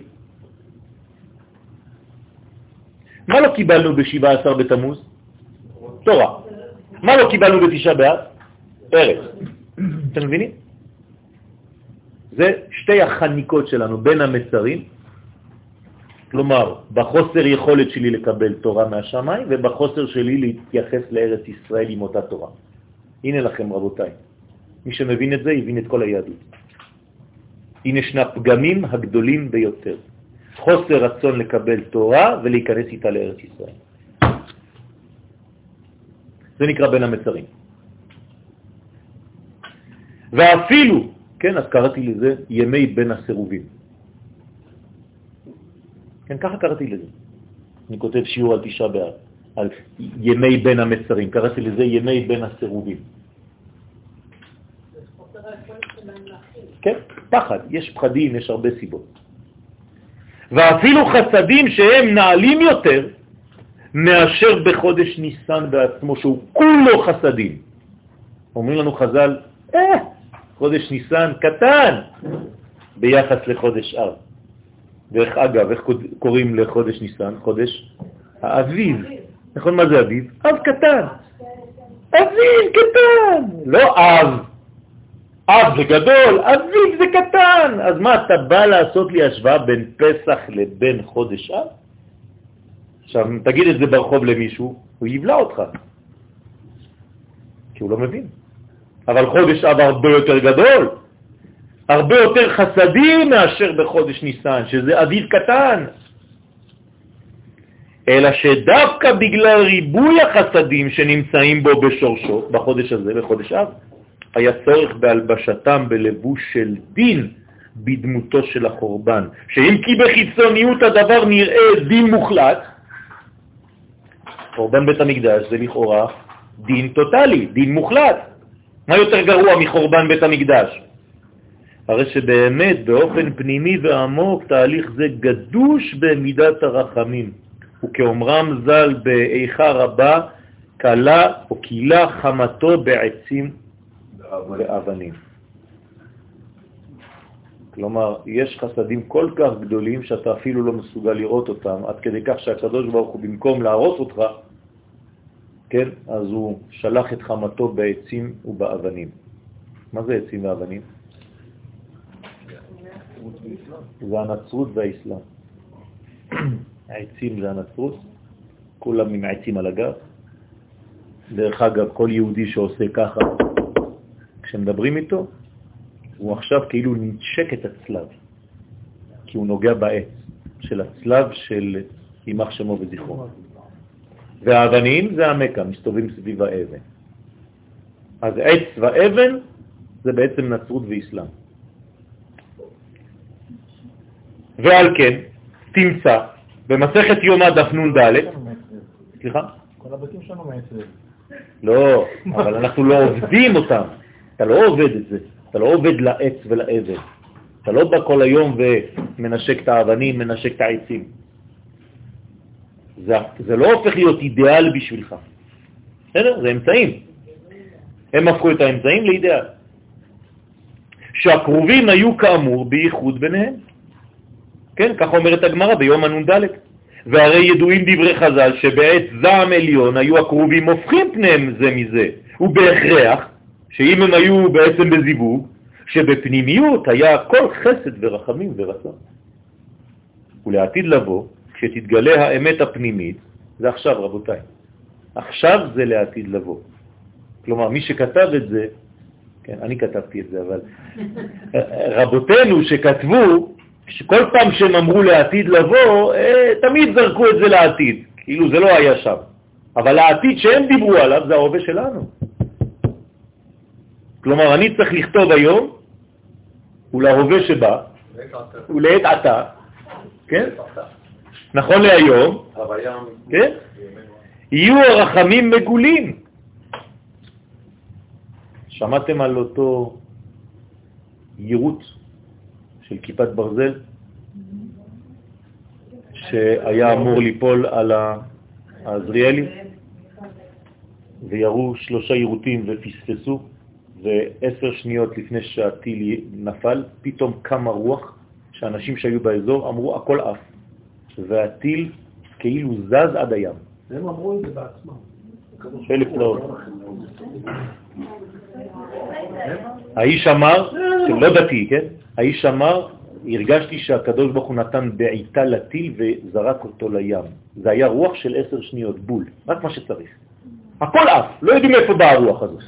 מה לא קיבלנו ב-17 בתמוז? תורה. מה לא קיבלנו בתשעה באב? ארץ. אתם מבינים? זה שתי החניקות שלנו בין המסרים כלומר, בחוסר יכולת שלי לקבל תורה מהשמיים ובחוסר שלי להתייחס לארץ ישראל עם אותה תורה. הנה לכם רבותיי, מי שמבין את זה יבין את כל היהדות. הנה שני הפגמים הגדולים ביותר. חוסר רצון לקבל תורה ולהיכנס איתה לארץ ישראל. זה נקרא בין המצרים. ואפילו, כן, אז קראתי לזה ימי בין הסירובים. כן, ככה קראתי לזה. אני כותב שיעור על תשעה באב, על ימי בין המצרים, קראתי לזה ימי בין הסירובים. כן, פחד, יש פחדים, יש הרבה סיבות. ואפילו חסדים שהם נעלים יותר מאשר בחודש ניסן בעצמו, שהוא כולו חסדים. אומרים לנו חז"ל, אה, חודש ניסן קטן, ביחס לחודש אב. דרך אגב, איך קוראים לחודש ניסן? חודש האביב. נכון, מה זה אביב? אב קטן. אביב קטן, לא אב. אב זה גדול, אביב זה קטן. אז מה, אתה בא לעשות לי השוואה בין פסח לבין חודש אב? עכשיו, תגיד את זה ברחוב למישהו, הוא יבלע אותך. כי הוא לא מבין. אבל חודש אב הרבה יותר גדול, הרבה יותר חסדים מאשר בחודש ניסן, שזה אביב קטן. אלא שדווקא בגלל ריבוי החסדים שנמצאים בו בשורשו, בחודש הזה, בחודש אב, היה צורך בהלבשתם בלבוש של דין בדמותו של החורבן, שאם כי בחיצוניות הדבר נראה דין מוחלט, חורבן בית המקדש זה לכאורה דין טוטלי, דין מוחלט. מה יותר גרוע מחורבן בית המקדש? הרי שבאמת באופן פנימי ועמוק תהליך זה גדוש במידת הרחמים, וכאומרם ז"ל באיכה רבה, קלה או קילה חמתו בעצים ואבנים. כלומר, יש חסדים כל כך גדולים שאתה אפילו לא מסוגל לראות אותם, עד כדי כך שהקדוש ברוך הוא במקום להרוס אותך, כן, אז הוא שלח את חמתו בעצים ובאבנים. מה זה עצים ואבנים? זה הנצרות והאסלאם. העצים זה הנצרות, כולם עם עצים על הגב. דרך אגב, כל יהודי שעושה ככה, כשמדברים איתו, הוא עכשיו כאילו נשק את הצלב, כי הוא נוגע בעץ של הצלב של יימח שמו וזכרו. והאבנים זה המקה, מסתובבים סביב האבן. אז עץ ואבן זה בעצם נצרות ואסלאם. ועל כן, תמצא במסכת יומא דף נ"ד, סליחה?
כל הבתים שלנו מעץ
לא, אבל אנחנו לא עובדים אותם. אתה לא עובד את זה, אתה לא עובד לעץ ולאבן. אתה לא בא כל היום ומנשק את האבנים, מנשק את העצים. זה, זה לא הופך להיות אידיאל בשבילך. בסדר? זה אמצעים. הם הפכו את האמצעים לאידיאל. שהקרובים היו כאמור בייחוד ביניהם. כן, כך אומרת הגמרא ביום הנ"ד. והרי ידועים דברי חז"ל שבעת זעם עליון היו הקרובים הופכים פניהם זה מזה, ובהכרח שאם הם היו בעצם בזיווג, שבפנימיות היה כל חסד ורחמים ורצון. ולעתיד לבוא, כשתתגלה האמת הפנימית, זה עכשיו רבותיי, עכשיו זה לעתיד לבוא. כלומר, מי שכתב את זה, כן, אני כתבתי את זה, אבל <laughs> רבותינו שכתבו, כל פעם שהם אמרו לעתיד לבוא, אה, תמיד זרקו את זה לעתיד, כאילו זה לא היה שם. אבל העתיד שהם דיברו עליו זה ההווה שלנו. כלומר, אני צריך לכתוב היום, ולהווה שבא, ולעת עתה, כן? נכון להיום, כן? יהיו הרחמים מגולים. שמעתם על אותו יירוט של כיפת ברזל שהיה אמור ליפול על העזריאלי וירו שלושה יירוטים ופספסו ועשר שניות לפני שהטיל נפל פתאום קמה רוח שאנשים שהיו באזור אמרו הכל אף והטיל כאילו זז עד הים.
הם אמרו את זה בעצמם.
אלף פלאות. האיש אמר, לא דתי, כן? האיש אמר, הרגשתי שהקדוש ברוך הוא נתן בעיטה לטיל וזרק אותו לים. זה היה רוח של עשר שניות, בול, רק מה שצריך. הכל אף, לא יודעים איפה באה הרוח הזאת.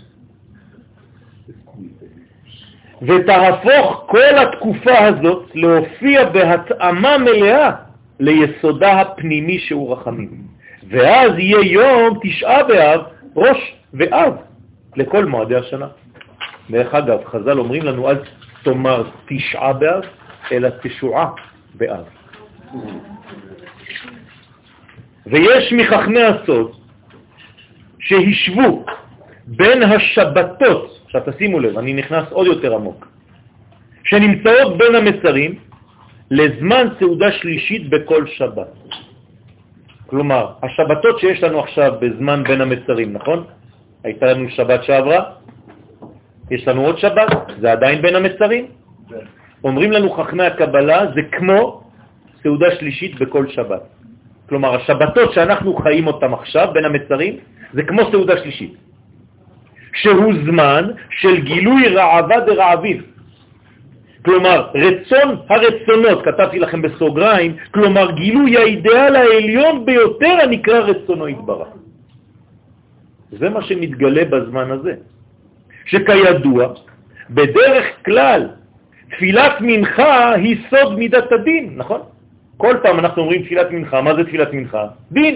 ותהפוך כל התקופה הזאת להופיע בהתאמה מלאה ליסודה הפנימי שהוא רחמים. ואז יהיה יום תשעה באב, ראש ואב, לכל מועדי השנה. דרך אגב, חז"ל אומרים לנו, אל תאמר תשעה באב, אלא תשועה באב. ויש מחכמי הסוד שהשבו בין השבתות, עכשיו תשימו לב, אני נכנס עוד יותר עמוק, שנמצאות בין המצרים לזמן סעודה שלישית בכל שבת. כלומר, השבתות שיש לנו עכשיו בזמן בין המצרים, נכון? הייתה לנו שבת שעברה, יש לנו עוד שבת, זה עדיין בין המצרים. אומרים לנו חכמי הקבלה, זה כמו סעודה שלישית בכל שבת. כלומר, השבתות שאנחנו חיים אותם עכשיו בין המצרים, זה כמו סעודה שלישית, שהוא זמן של גילוי רעבה דרעביב. כלומר, רצון הרצונות, כתבתי לכם בסוגריים, כלומר גילוי האידאל העליון ביותר הנקרא רצונו יתברך. זה מה שמתגלה בזמן הזה, שכידוע, בדרך כלל תפילת מנחה היא סוד מידת הדין, נכון? כל פעם אנחנו אומרים תפילת מנחה, מה זה תפילת מנחה? דין.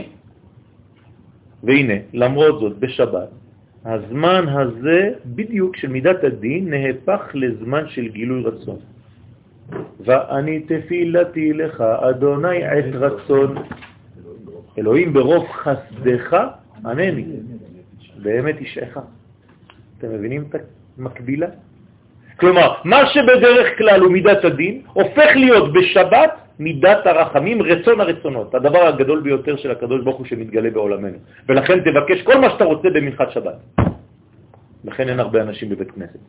והנה, למרות זאת, בשבת, הזמן הזה בדיוק של מידת הדין נהפך לזמן של גילוי רצון. ואני תפילתי לך, אדוני עת רצון. אלוהים ברוב חסדך, ענני, באמת ישעך. אתם מבינים את המקבילה? כלומר, מה שבדרך כלל הוא מידת הדין, הופך להיות בשבת מידת הרחמים, רצון הרצונות, הדבר הגדול ביותר של הקדוש ברוך הוא שמתגלה בעולמנו. ולכן תבקש כל מה שאתה רוצה במנחת שבת. לכן אין הרבה אנשים בבית כנסת.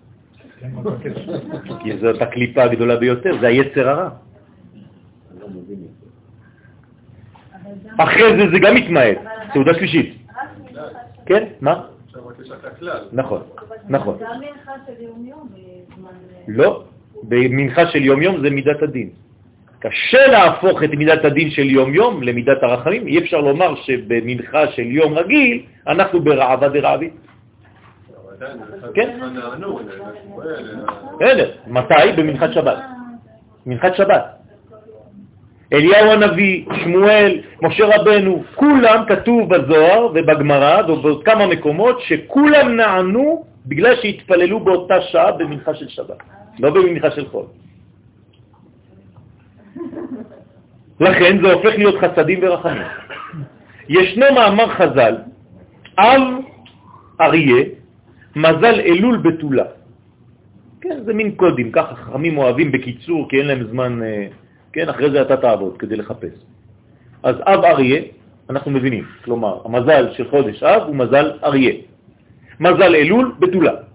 <laughs> כי זאת הקליפה הגדולה ביותר, זה היצר הרע. אחרי זה זה גם מתמעט, סעודה שלישית. כן, מה? נכון, נכון. לא, במנחה של יום-יום זה מידת הדין. קשה להפוך את מידת הדין של יום-יום למידת הרחמים. אי אפשר לומר שבמנחה של יום רגיל אנחנו ברעבה דרעבית. כן? בסדר. מתי? במנחת שבת. מנחת שבת. אליהו הנביא, שמואל, משה רבנו, כולם כתוב בזוהר ובגמרא ובעוד כמה מקומות שכולם נענו בגלל שהתפללו באותה שעה במנחה של שבת, לא במנחה של חול. לכן זה הופך להיות חסדים ורחמים. ישנו מאמר חז"ל, אב אריה, מזל אלול בתולה. כן, זה מין קודים, ככה חכמים אוהבים בקיצור, כי אין להם זמן, אה, כן, אחרי זה אתה תעבוד כדי לחפש. אז אב אריה, אנחנו מבינים, כלומר, המזל של חודש אב הוא מזל אריה. מזל אלול בתולה.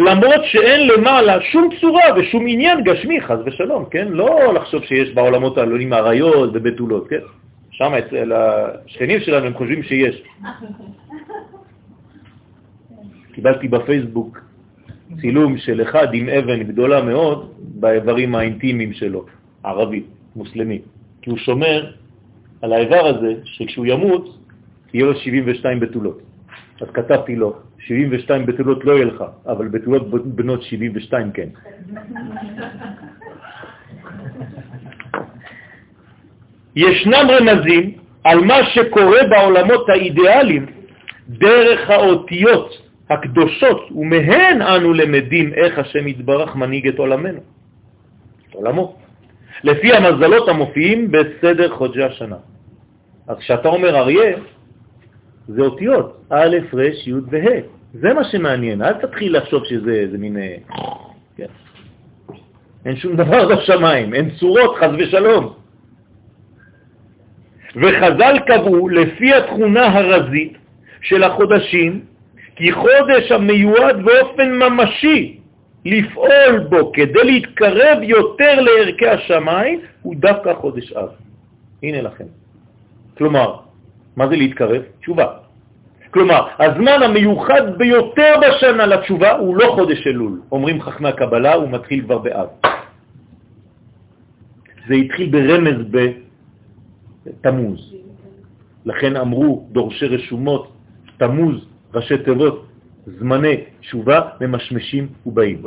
למרות שאין למעלה שום צורה ושום עניין גשמי, חז ושלום, כן? לא לחשוב שיש בעולמות העלונים אריות ובתולות, כן? שם אצל השכנים שלנו הם חושבים שיש. <laughs> קיבלתי בפייסבוק צילום של אחד עם אבן גדולה מאוד באיברים האינטימיים שלו, ערבי, מוסלמי, כי הוא שומר על האיבר הזה שכשהוא ימות יהיה לו 72 בתולות. אז כתבתי לו, 72 בתולות לא יהיה לך, אבל בתולות בנות 72 כן. ישנם רמזים על מה שקורה בעולמות האידיאליים דרך האותיות הקדושות, ומהן אנו למדים איך השם יתברך מנהיג את עולמנו, עולמו, לפי המזלות המופיעים בסדר חודשי השנה. אז כשאתה אומר אריה, זה אותיות, א', ר', י' וה'. זה מה שמעניין, אל תתחיל לחשוב שזה איזה מין... אה, כן. אין שום דבר <laughs> בשמיים, אין צורות, חז ושלום. וחז"ל קבעו, לפי התכונה הרזית של החודשים, כי חודש המיועד באופן ממשי לפעול בו כדי להתקרב יותר לערכי השמיים, הוא דווקא חודש אב. הנה לכם. כלומר, מה זה להתקרב? תשובה. כלומר, הזמן המיוחד ביותר בשנה לתשובה הוא לא חודש אלול. אומרים חכמי הקבלה, הוא מתחיל כבר באב. זה התחיל ברמז בתמוז. לכן אמרו דורשי רשומות, תמוז, ראשי תיבות, זמני תשובה ממשמשים ובאים.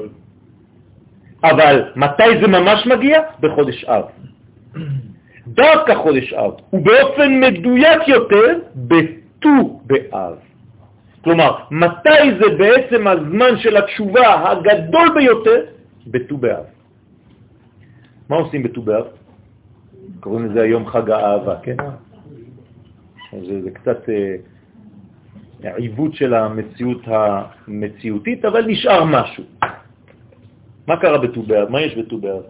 אבל מתי זה ממש מגיע? בחודש אב. דווקא חודש אב, ובאופן מדויק יותר, בט"ו באב. כלומר, מתי זה בעצם הזמן של התשובה הגדול ביותר? בט"ו באב. מה עושים בט"ו באב? קוראים לזה היום חג האהבה, כן? זה, זה קצת אה, עיוות של המציאות המציאותית, אבל נשאר משהו. מה קרה בט"ו באב? מה יש בט"ו באב?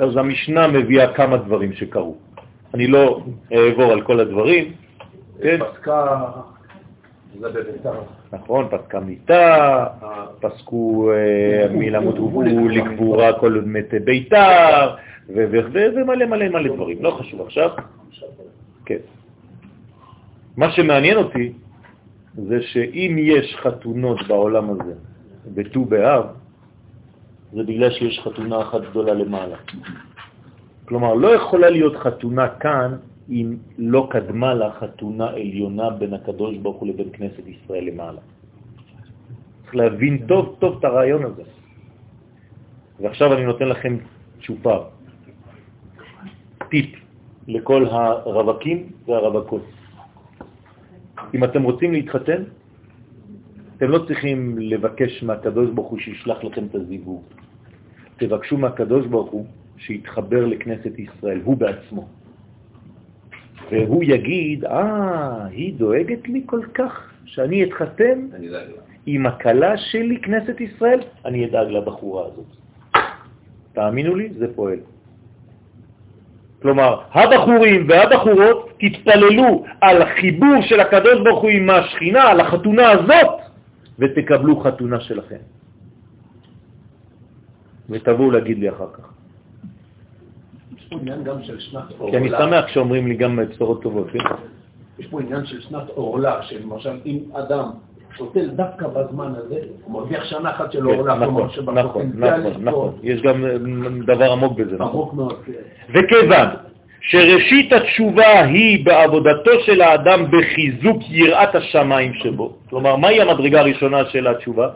אז המשנה מביאה כמה דברים שקרו. אני לא אעבור על כל הדברים. כן?
זה בביתר.
נכון, פסקה מיתה,
אה,
פסקו אה, מלמות הובאו לקבורה כל מתי ביתר, ומלא מלא מלא דברים, לא חשוב עכשיו. כן. מה שמעניין אותי זה שאם יש חתונות בעולם הזה בט"ו באב, זה בגלל שיש חתונה אחת גדולה למעלה. כלומר, לא יכולה להיות חתונה כאן אם לא קדמה לה חתונה עליונה בין הקדוש ברוך הוא לבין כנסת ישראל למעלה. צריך להבין טוב טוב את הרעיון הזה. ועכשיו אני נותן לכם תשופה, טיפ לכל הרווקים והרווקות. אם אתם רוצים להתחתן, אתם לא צריכים לבקש מהקדוש ברוך הוא שישלח לכם את הזיווג. תבקשו מהקדוש ברוך הוא שיתחבר לכנסת ישראל, הוא בעצמו. והוא יגיד, אה, היא דואגת לי כל כך שאני אתחתן. עם הקלה שלי, כנסת ישראל, אני אדאג לבחורה הזאת. תאמינו לי, זה פועל. כלומר, הבחורים והבחורות תתפללו על החיבור של הקדוש ברוך הוא עם השכינה, על החתונה הזאת, ותקבלו חתונה שלכם. ותבואו להגיד לי אחר כך.
יש פה עניין גם של שנת עורלה.
כי אני שמח שאומרים לי גם בשורות טובות, כן?
יש פה עניין של שנת עורלה, שלמשל אם אדם שותל דווקא בזמן הזה, הוא מרוויח שנה אחת של
כן,
עורלה,
נכון,
כלומר
נכון, נכון, נכון. יש גם אה, דבר עמוק בזה. נכון.
עמוק מאוד. כן.
וכיוון שראשית התשובה היא בעבודתו של האדם בחיזוק יראת השמיים שבו, כלומר, מהי המדרגה הראשונה של התשובה?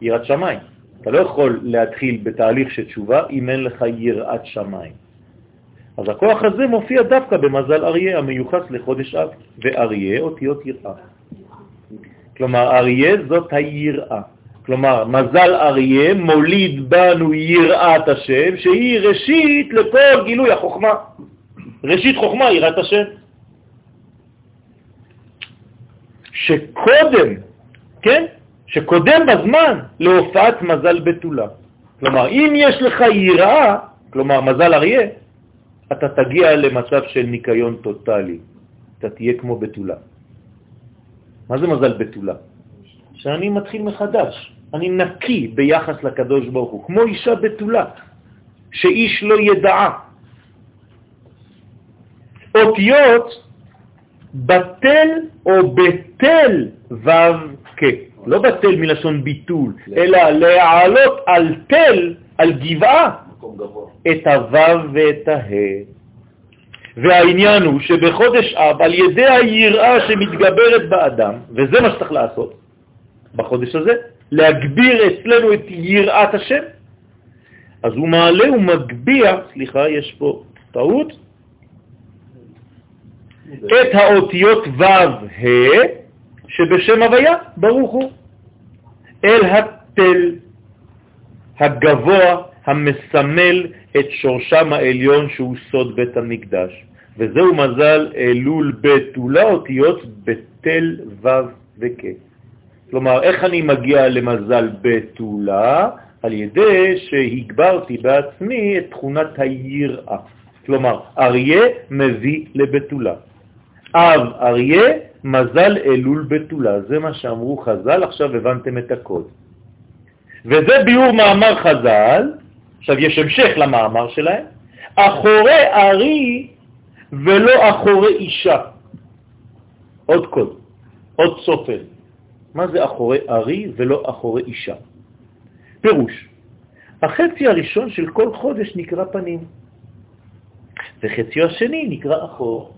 יראת שמיים. אתה לא יכול להתחיל בתהליך של תשובה אם אין לך יראת שמיים. אז הכוח הזה מופיע דווקא במזל אריה המיוחס לחודש אב, ואריה אותיות יראה. כלומר, אריה זאת היראה. כלומר, מזל אריה מוליד בנו יראת השם, שהיא ראשית לכל גילוי החוכמה. ראשית חוכמה, יראת השם. שקודם, כן? שקודם בזמן להופעת מזל בתולה. כלומר, אם יש לך יראה, כלומר מזל אריה, אתה תגיע למצב של ניקיון טוטלי. אתה תהיה כמו בתולה. מה זה מזל בתולה? שאני מתחיל מחדש, אני נקי ביחס לקדוש ברוך הוא, כמו אישה בתולה, שאיש לא ידעה. אותיות בטל או בטל ו' כ', לא בטל מלשון ביטול, אלא להעלות על תל, על גבעה. את הו' ואת הה. והעניין הוא שבחודש אב, על ידי היראה שמתגברת באדם, וזה מה שצריך לעשות בחודש הזה, להגביר אצלנו את יראת השם, אז הוא מעלה ומגביה, סליחה, יש פה טעות, את האותיות ו' ה' שבשם הוויה, ברוך הוא, אל התל הגבוה המסמל את שורשם העליון שהוא סוד בית המקדש. וזהו מזל אלול בתולה אותיות בתל ו' וכ'. כלומר, איך אני מגיע למזל בתולה? על ידי שהגברתי בעצמי את תכונת היראה. כלומר, אריה מביא לבתולה. אב אריה, מזל אלול בתולה. זה מה שאמרו חז"ל, עכשיו הבנתם את הקוד. וזה ביאור מאמר חז"ל, עכשיו יש המשך למאמר שלהם, אחורי ארי ולא אחורי אישה. עוד קוד, עוד סופר. מה זה אחורי ארי ולא אחורי אישה? פירוש, החצי הראשון של כל חודש נקרא פנים, וחציו השני נקרא אחור.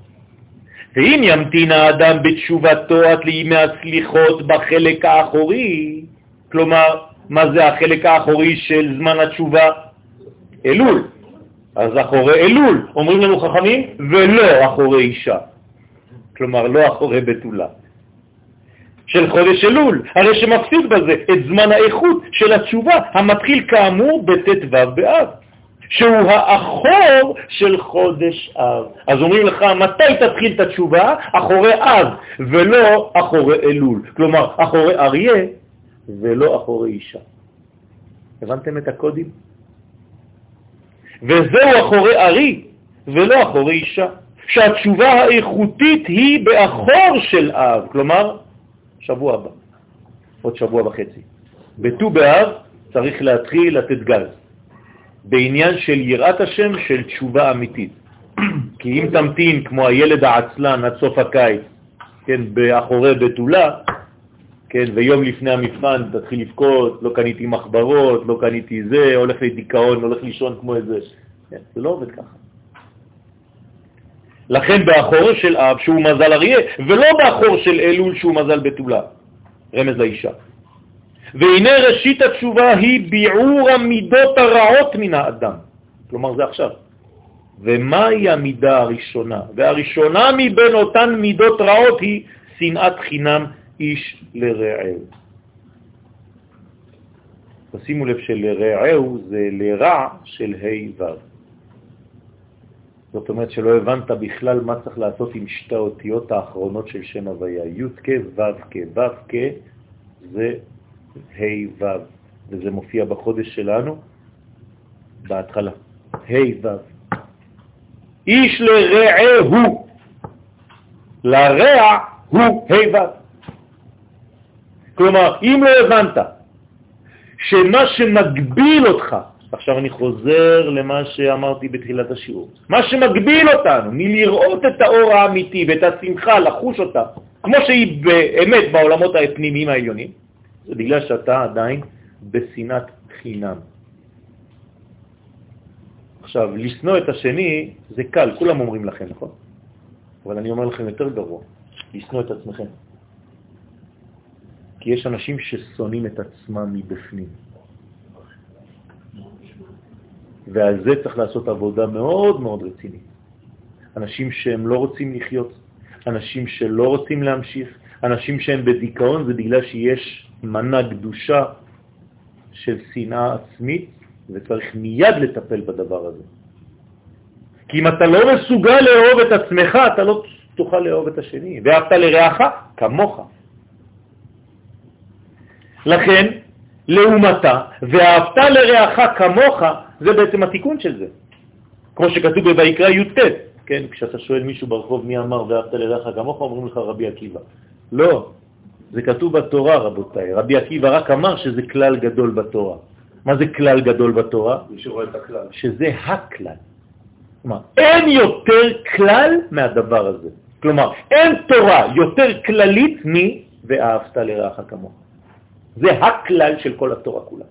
ואם ימתין האדם בתשובתו עד לימי הסליחות בחלק האחורי, כלומר, מה זה החלק האחורי של זמן התשובה? אלול. אז אחורי אלול, אומרים לנו חכמים, ולא אחורי אישה. כלומר, לא אחורי בתולה. של חודש אלול, הרי שמפסיד בזה את זמן האיכות של התשובה, המתחיל כאמור בט"ו באב, שהוא האחור של חודש אב. אז אומרים לך, מתי תתחיל את התשובה? אחורי אב, ולא אחורי אלול. כלומר, אחורי אריה, ולא אחורי אישה. הבנתם את הקודים? וזהו אחורי ארי, ולא אחורי אישה. שהתשובה האיכותית היא באחור של אב, כלומר, שבוע הבא, עוד שבוע וחצי. בט"ו באב צריך להתחיל לתת גז, בעניין של יראת השם, של תשובה אמיתית. <clears throat> כי אם תמתין כמו הילד העצלן עד סוף הקיץ, כן, באחורי בתולה, כן, ויום לפני המבחן תתחיל לבכות, לא קניתי מחברות, לא קניתי זה, הולך לדיכאון, הולך לישון כמו איזה... כן, זה לא עובד ככה. לכן באחור של אב שהוא מזל אריה, ולא באחור של אלול שהוא מזל בתולה, רמז לאישה. והנה ראשית התשובה היא ביעור המידות הרעות מן האדם. כלומר זה עכשיו. ומהי המידה הראשונה? והראשונה מבין אותן מידות רעות היא שנאת חינם איש לרעהו. תשימו לב שלרעהו זה לרע של ה' ו'. זאת אומרת שלא הבנת בכלל מה צריך לעשות עם שתי האותיות האחרונות של שם הוויה. י' כ' ו' כ' ו' כ' זה ה' ו', וזה מופיע בחודש שלנו בהתחלה. ה' ו'. איש לרעהו, לרע הוא ה' ו'. כלומר, אם לא הבנת שמה שמגביל אותך, עכשיו אני חוזר למה שאמרתי בתחילת השיעור, מה שמגביל אותנו מלראות את האור האמיתי ואת השמחה, לחוש אותה, כמו שהיא באמת בעולמות הפנימיים העליונים, זה בגלל שאתה עדיין בשנאת חינם. עכשיו, לשנוא את השני זה קל, כולם אומרים לכם, נכון? אבל אני אומר לכם יותר גרוע, לשנוא את עצמכם. כי יש אנשים ששונאים את עצמם מבפנים. ועל זה צריך לעשות עבודה מאוד מאוד רצינית. אנשים שהם לא רוצים לחיות, אנשים שלא רוצים להמשיך, אנשים שהם בדיכאון, זה בגלל שיש מנה קדושה של שנאה עצמית, וצריך מיד לטפל בדבר הזה. כי אם אתה לא מסוגל לאהוב את עצמך, אתה לא תוכל לאהוב את השני. ואהבת לרעך כמוך. לכן, לעומתה, ואהבת לרעך כמוך, זה בעצם התיקון של זה. כמו שכתוב בויקרא י"ט, כן? כשאתה שואל מישהו ברחוב מי אמר ואהבת לרעך כמוך, אומרים לך רבי עקיבא. לא, זה כתוב בתורה, רבותיי. רבי עקיבא רק אמר שזה כלל גדול בתורה. מה זה כלל גדול בתורה?
מי שרואה את הכלל.
שזה הכלל. כלומר, אין יותר כלל מהדבר הזה. כלומר, אין תורה יותר כללית מ"ואהבת לרעך כמוך". זה הכלל של כל התורה כולה.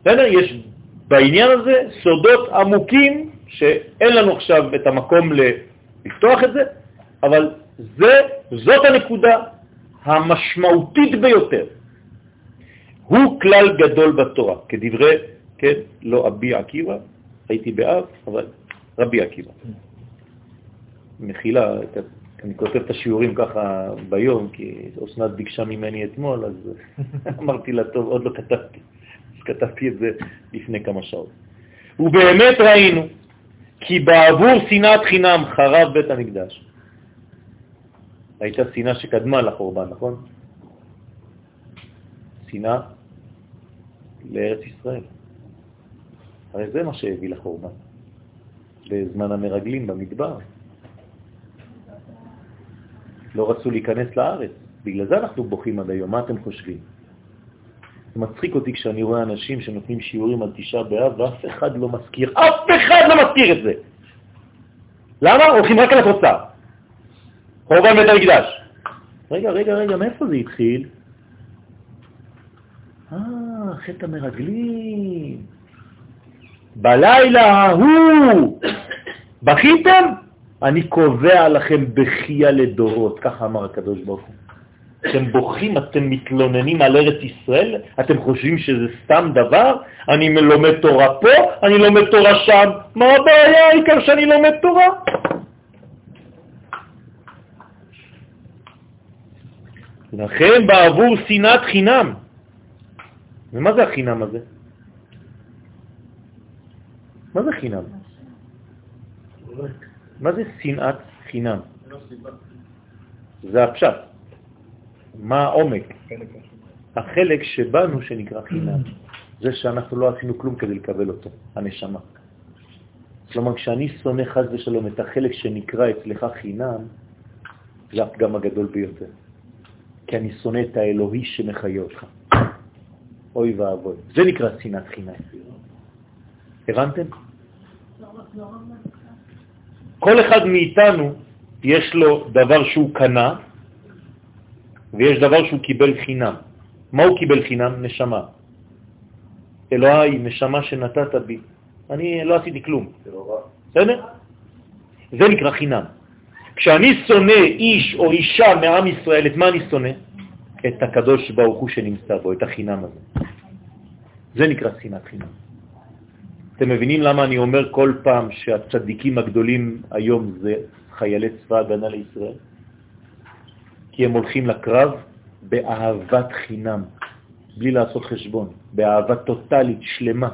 בסדר? יש בעניין הזה סודות עמוקים שאין לנו עכשיו את המקום לפתוח את זה, אבל זה, זאת הנקודה המשמעותית ביותר. הוא כלל גדול בתורה, כדברי, כן, לא אבי עקיבא, הייתי באב, אבל רבי עקיבא. מחילה, אני כותב את השיעורים ככה ביום, כי אסנת ביקשה ממני אתמול, אז <laughs> אמרתי לה, טוב, עוד לא כתבתי. אז כתבתי את זה לפני כמה שעות. ובאמת ראינו כי בעבור שנאת חינם חרב בית המקדש. הייתה שנאה שקדמה לחורבן, נכון? שנאה לארץ ישראל. הרי זה מה שהביא לחורבן, בזמן המרגלים במדבר. לא רצו להיכנס לארץ, בגלל זה אנחנו בוכים עד היום, מה אתם חושבים? זה מצחיק אותי כשאני רואה אנשים שנותנים שיעורים על תשעה באב ואף אחד לא מזכיר, אף אחד לא מזכיר את זה. למה? הולכים רק על התוצאה. חורבן בית המקדש. רגע, רגע, רגע, מאיפה זה התחיל? אה, חטא המרגלים. בלילה ההוא בכיתם? אני קובע לכם בכייה לדורות, ככה אמר הקדוש ברוך הוא. אתם בוכים, אתם מתלוננים על ארץ ישראל, אתם חושבים שזה סתם דבר? אני לומד תורה פה, אני לומד תורה שם, מה הבעיה? העיקר שאני לומד תורה. לכן בעבור שנאת חינם. ומה זה החינם הזה? מה זה חינם? מה זה שנאת חינם? זה הפשט. מה העומק? החלק שבנו שנקרא חינם. זה שאנחנו לא עשינו כלום כדי לקבל אותו, הנשמה. כלומר, כשאני שונא חז ושלום את החלק שנקרא אצלך חינם, זה הפגם הגדול ביותר. כי אני שונא את האלוהי שמחיה אותך. אוי ואבוי. זה נקרא שנאת חינם. הבנתם? כל אחד מאיתנו יש לו דבר שהוא קנה ויש דבר שהוא קיבל חינם. מה הוא קיבל חינם? נשמה. אלוהי, נשמה שנתת בי. אני לא עשיתי כלום. בסדר? זה נקרא חינם. כשאני שונא איש או אישה מעם ישראל, את מה אני שונא? את הקדוש ברוך הוא שנמצא בו, את החינם הזה. זה נקרא שנאת חינם. אתם מבינים למה אני אומר כל פעם שהצדיקים הגדולים היום זה חיילי צבא הגנה לישראל? כי הם הולכים לקרב באהבת חינם, בלי לעשות חשבון, באהבה טוטלית, שלמה.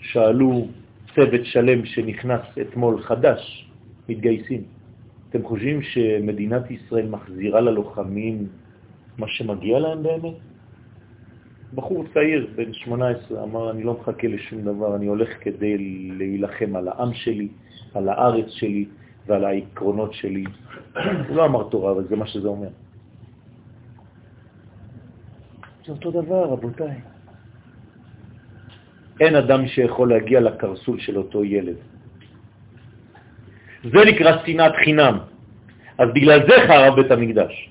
שאלו צוות שלם שנכנס אתמול חדש, מתגייסים. אתם חושבים שמדינת ישראל מחזירה ללוחמים מה שמגיע להם באמת? בחור צעיר, בן 18, אמר, אני לא מחכה לשום דבר, אני הולך כדי להילחם על העם שלי, על הארץ שלי ועל העקרונות שלי. הוא לא אמר תורה, אבל זה מה שזה אומר. זה אותו דבר, רבותיי. אין אדם שיכול להגיע לקרסול של אותו ילד. זה נקרא שנאת חינם. אז בגלל זה חרב בית המקדש.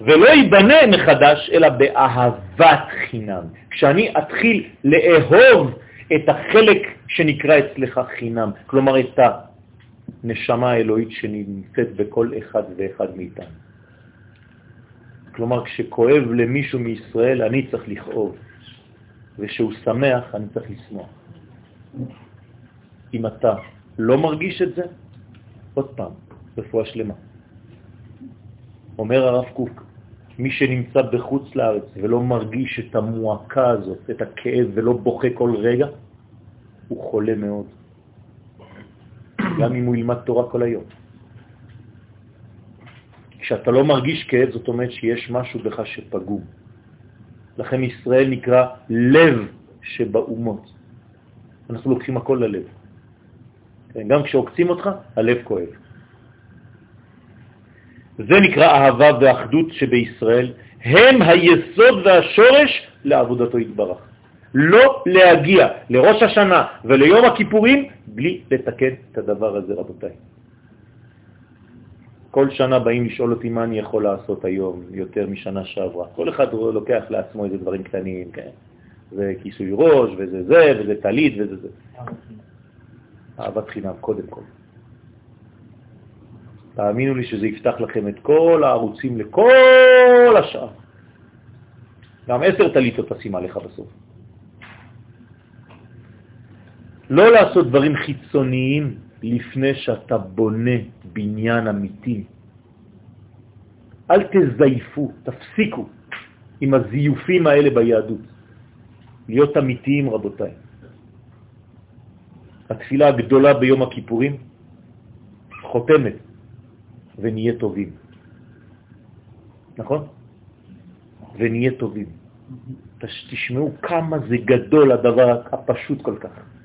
ולא ייבנה מחדש, אלא באהבת חינם. כשאני אתחיל לאהוב את החלק שנקרא אצלך חינם, כלומר את הנשמה האלוהית שנמצאת בכל אחד ואחד מאיתנו. כלומר, כשכואב למישהו מישראל, אני צריך לכאוב, וכשהוא שמח, אני צריך לשמוח. אם אתה לא מרגיש את זה, עוד פעם, רפואה שלמה. אומר הרב קוק, מי שנמצא בחוץ לארץ ולא מרגיש את המועקה הזאת, את הכאב, ולא בוכה כל רגע, הוא חולה מאוד. גם אם הוא ילמד תורה כל היום. כשאתה לא מרגיש כאב, זאת אומרת שיש משהו בך שפגום. לכן ישראל נקרא לב שבאומות. אנחנו לוקחים הכל ללב. כן, גם כשעוקצים אותך, הלב כואב. זה נקרא אהבה ואחדות שבישראל, הם היסוד והשורש לעבודתו יתברך. לא להגיע לראש השנה וליום הכיפורים בלי לתקן את הדבר הזה, רבותיי. כל שנה באים לשאול אותי מה אני יכול לעשות היום יותר משנה שעברה. כל אחד לוקח לעצמו איזה דברים קטנים, כן? זה כיסוי ראש, וזה זה, וזה תלית, וזה זה. אהבת חינם, קודם כל. תאמינו לי שזה יפתח לכם את כל הערוצים לכל השאר. גם עשר תליטות תשים עליך בסוף. לא לעשות דברים חיצוניים לפני שאתה בונה בניין אמיתי. אל תזייפו, תפסיקו עם הזיופים האלה ביהדות. להיות אמיתיים, רבותיי. התפילה הגדולה ביום הכיפורים חותמת ונהיה טובים. נכון? ונהיה טובים. תשמעו כמה זה גדול הדבר הפשוט כל כך.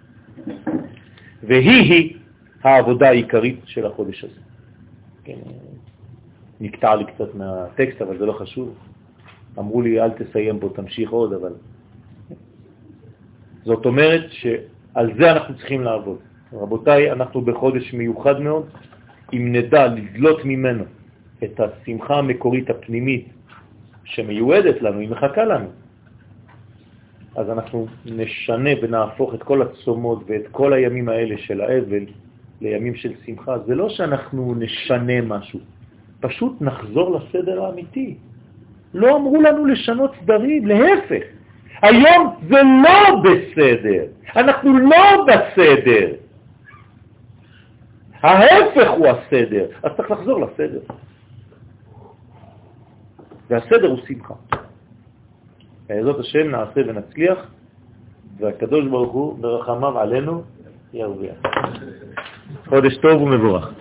והיא-היא העבודה העיקרית של החודש הזה. כן, נקטע לי קצת מהטקסט, אבל זה לא חשוב. אמרו לי, אל תסיים בו, תמשיך עוד, אבל... זאת אומרת שעל זה אנחנו צריכים לעבוד. רבותיי, אנחנו בחודש מיוחד מאוד, אם נדע לדלות ממנו את השמחה המקורית הפנימית שמיועדת לנו, היא מחכה לנו, אז אנחנו נשנה ונהפוך את כל הצומות ואת כל הימים האלה של האבל לימים של שמחה. זה לא שאנחנו נשנה משהו, פשוט נחזור לסדר האמיתי. לא אמרו לנו לשנות סדרים, להפך. היום זה לא בסדר, אנחנו לא בסדר. ההפך הוא הסדר, אז צריך לחזור לסדר. והסדר הוא שמחה. בעזרת השם נעשה ונצליח, והקדוש ברוך הוא ברחמיו עלינו ירוויח. חודש טוב ומבורך.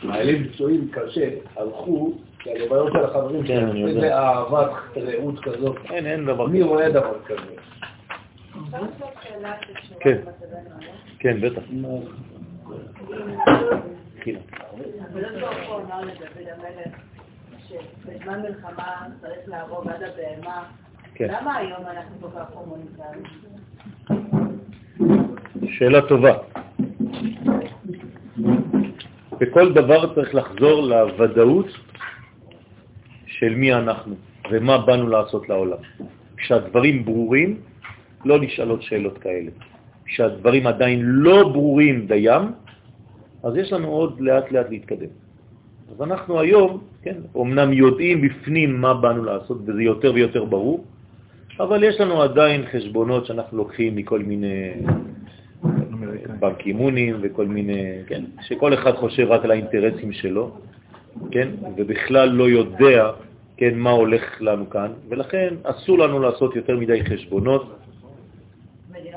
חיילים פצועים קשה הלכו, כי הלוויות של החברים
אני
שלהם. איזה אהבת רעות כזאת.
אין, אין דבר
מי רואה דבר כזה?
כן, כן, בטח.
הקדוש ברוך הוא אמר לדוד המלך שבזמן מלחמה צריך להרוג עד הבהמה.
כן.
למה היום אנחנו כל כך הומוניטריים?
שאלה טובה. בכל דבר צריך לחזור לוודאות של מי אנחנו ומה באנו לעשות לעולם. כשהדברים ברורים, לא נשאלות שאלות כאלה. כשהדברים עדיין לא ברורים דיים, אז יש לנו עוד לאט לאט להתקדם. אז אנחנו היום, כן, אמנם יודעים בפנים מה באנו לעשות, וזה יותר ויותר ברור, אבל יש לנו עדיין חשבונות שאנחנו לוקחים מכל מיני בנק אימונים וכל מיני, כן, שכל אחד חושב רק על האינטרסים שלו, כן, ובכלל לא יודע, כן, מה הולך לנו כאן, ולכן אסור לנו לעשות יותר מדי חשבונות,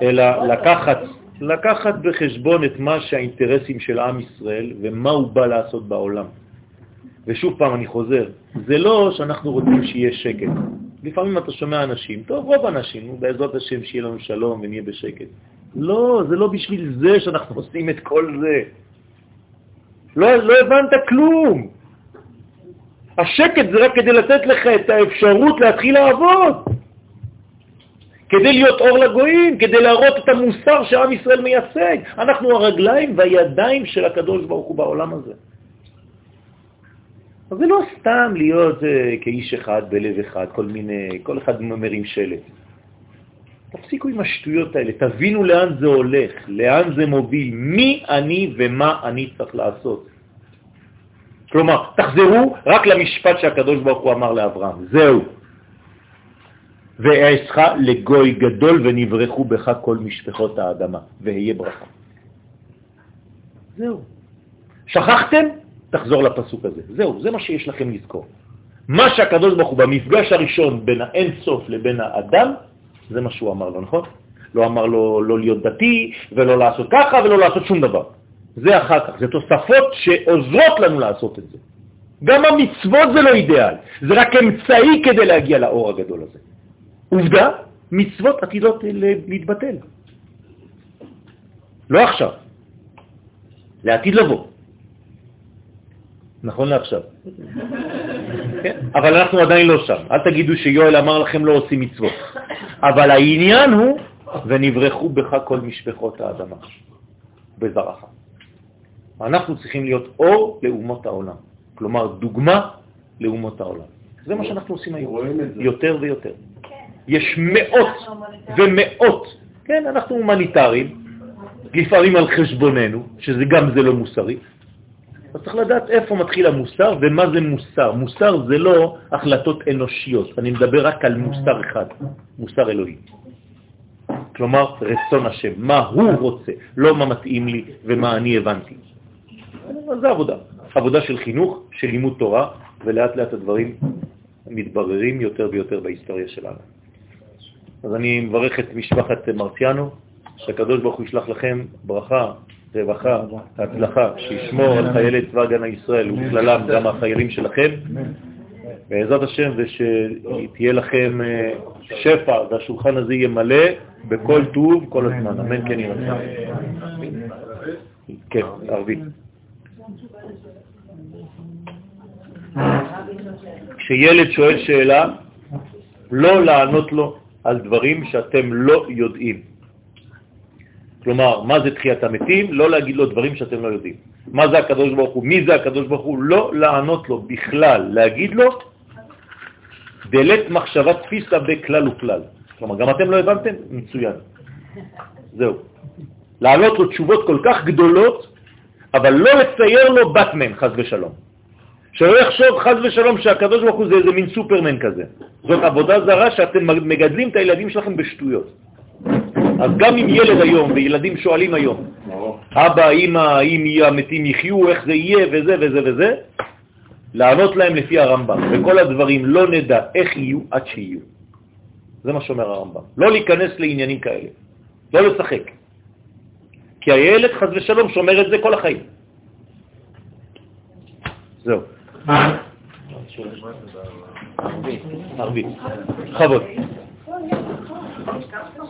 אלא לקחת, לקחת בחשבון את מה שהאינטרסים של עם ישראל ומה הוא בא לעשות בעולם. ושוב פעם אני חוזר, זה לא שאנחנו רוצים שיהיה שקט. לפעמים אתה שומע אנשים, טוב, רוב האנשים, בעזרת השם שיהיה לנו שלום ונהיה בשקט. לא, זה לא בשביל זה שאנחנו עושים את כל זה. לא, לא הבנת כלום. השקט זה רק כדי לתת לך את האפשרות להתחיל לעבוד. כדי להיות אור לגויים, כדי להראות את המוסר שעם ישראל מייצג. אנחנו הרגליים והידיים של הקדוש ברוך הוא בעולם הזה. אז זה לא סתם להיות uh, כאיש אחד בלב אחד, כל מיני, כל אחד מרים שלט. תפסיקו עם השטויות האלה, תבינו לאן זה הולך, לאן זה מוביל, מי אני ומה אני צריך לעשות. כלומר, תחזרו רק למשפט שהקדוש ברוך הוא אמר לאברהם, זהו. ואעשך לגוי גדול ונברחו בך כל משפחות האדמה, והיה ברכה. זהו. שכחתם? תחזור לפסוק הזה. זהו, זה מה שיש לכם לזכור. מה שהקדוש ברוך הוא במפגש הראשון בין האין סוף לבין האדם, זה מה שהוא אמר לו, נכון? לא אמר לו לא להיות דתי ולא לעשות ככה ולא לעשות שום דבר. זה אחר כך, זה תוספות שעוזרות לנו לעשות את זה. גם המצוות זה לא אידיאל, זה רק אמצעי כדי להגיע לאור הגדול הזה. עובדה, מצוות עתידות להתבטל. לא עכשיו, לעתיד לבוא. נכון לעכשיו. כן? אבל אנחנו עדיין לא שם. אל תגידו שיואל אמר לכם לא עושים מצוות. אבל העניין הוא, ונברחו בך כל משפחות האדמה, בזרחה. אנחנו צריכים להיות אור לאומות העולם. כלומר, דוגמה לאומות העולם. זה מה שאנחנו עושים היום, יותר ויותר. יש מאות ומאות, כן, אנחנו הומניטריים, לפעמים על חשבוננו, שזה גם זה לא מוסרי, אז צריך לדעת איפה מתחיל המוסר ומה זה מוסר. מוסר זה לא החלטות אנושיות, אני מדבר רק על מוסר אחד, מוסר אלוהי. כלומר, רצון השם, מה הוא רוצה, לא מה מתאים לי ומה אני הבנתי. זה עבודה, עבודה של חינוך, של לימוד תורה, ולאט לאט הדברים מתבררים יותר ויותר בהיסטוריה שלנו. אז אני מברך את משפחת מרציאנו, שהקדוש ברוך הוא ישלח לכם ברכה רווחה, הצלחה, שישמור על חיילי צבא הגנה ישראל ובכללם גם החיילים שלכם, בעזרת השם, ושתהיה לכם אה, שפע והשולחן הזה יהיה מלא בכל טוב כל הזמן. אמן כן ירצה. כן, ערבי. כשילד שואל שאלה, לא לענות לו על דברים שאתם לא יודעים. כלומר, מה זה תחיית המתים? לא להגיד לו דברים שאתם לא יודעים. מה זה הקדוש ברוך הוא? מי זה הקדוש ברוך הוא? לא לענות לו בכלל, להגיד לו דלת מחשבה תפיסה בכלל וכלל. כלומר, גם אתם לא הבנתם? מצוין. זהו. לענות לו תשובות כל כך גדולות, אבל לא לצייר לו באטמן, חז ושלום. שלא יחשוב חז ושלום שהקדוש ברוך הוא זה איזה מין סופרמן כזה. זאת עבודה זרה שאתם מגדלים את הילדים שלכם בשטויות. אז גם אם ילד היום וילדים שואלים היום, אבא, אמא, האם המתים יחיו, איך זה יהיה וזה וזה וזה, לענות להם לפי הרמב"ם. וכל הדברים לא נדע איך יהיו עד שיהיו. זה מה שאומר הרמב"ם. לא להיכנס לעניינים כאלה, לא לשחק. כי הילד חז ושלום שומר את זה כל החיים. זהו. ערבי, ערבי. בכבוד.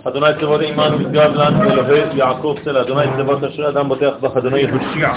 אדוני צבאות עמנו משגב לנו אלוהי יעקב צלע, אדוני צבאות אשרי אדם בוטח בך, אדוני הושיע.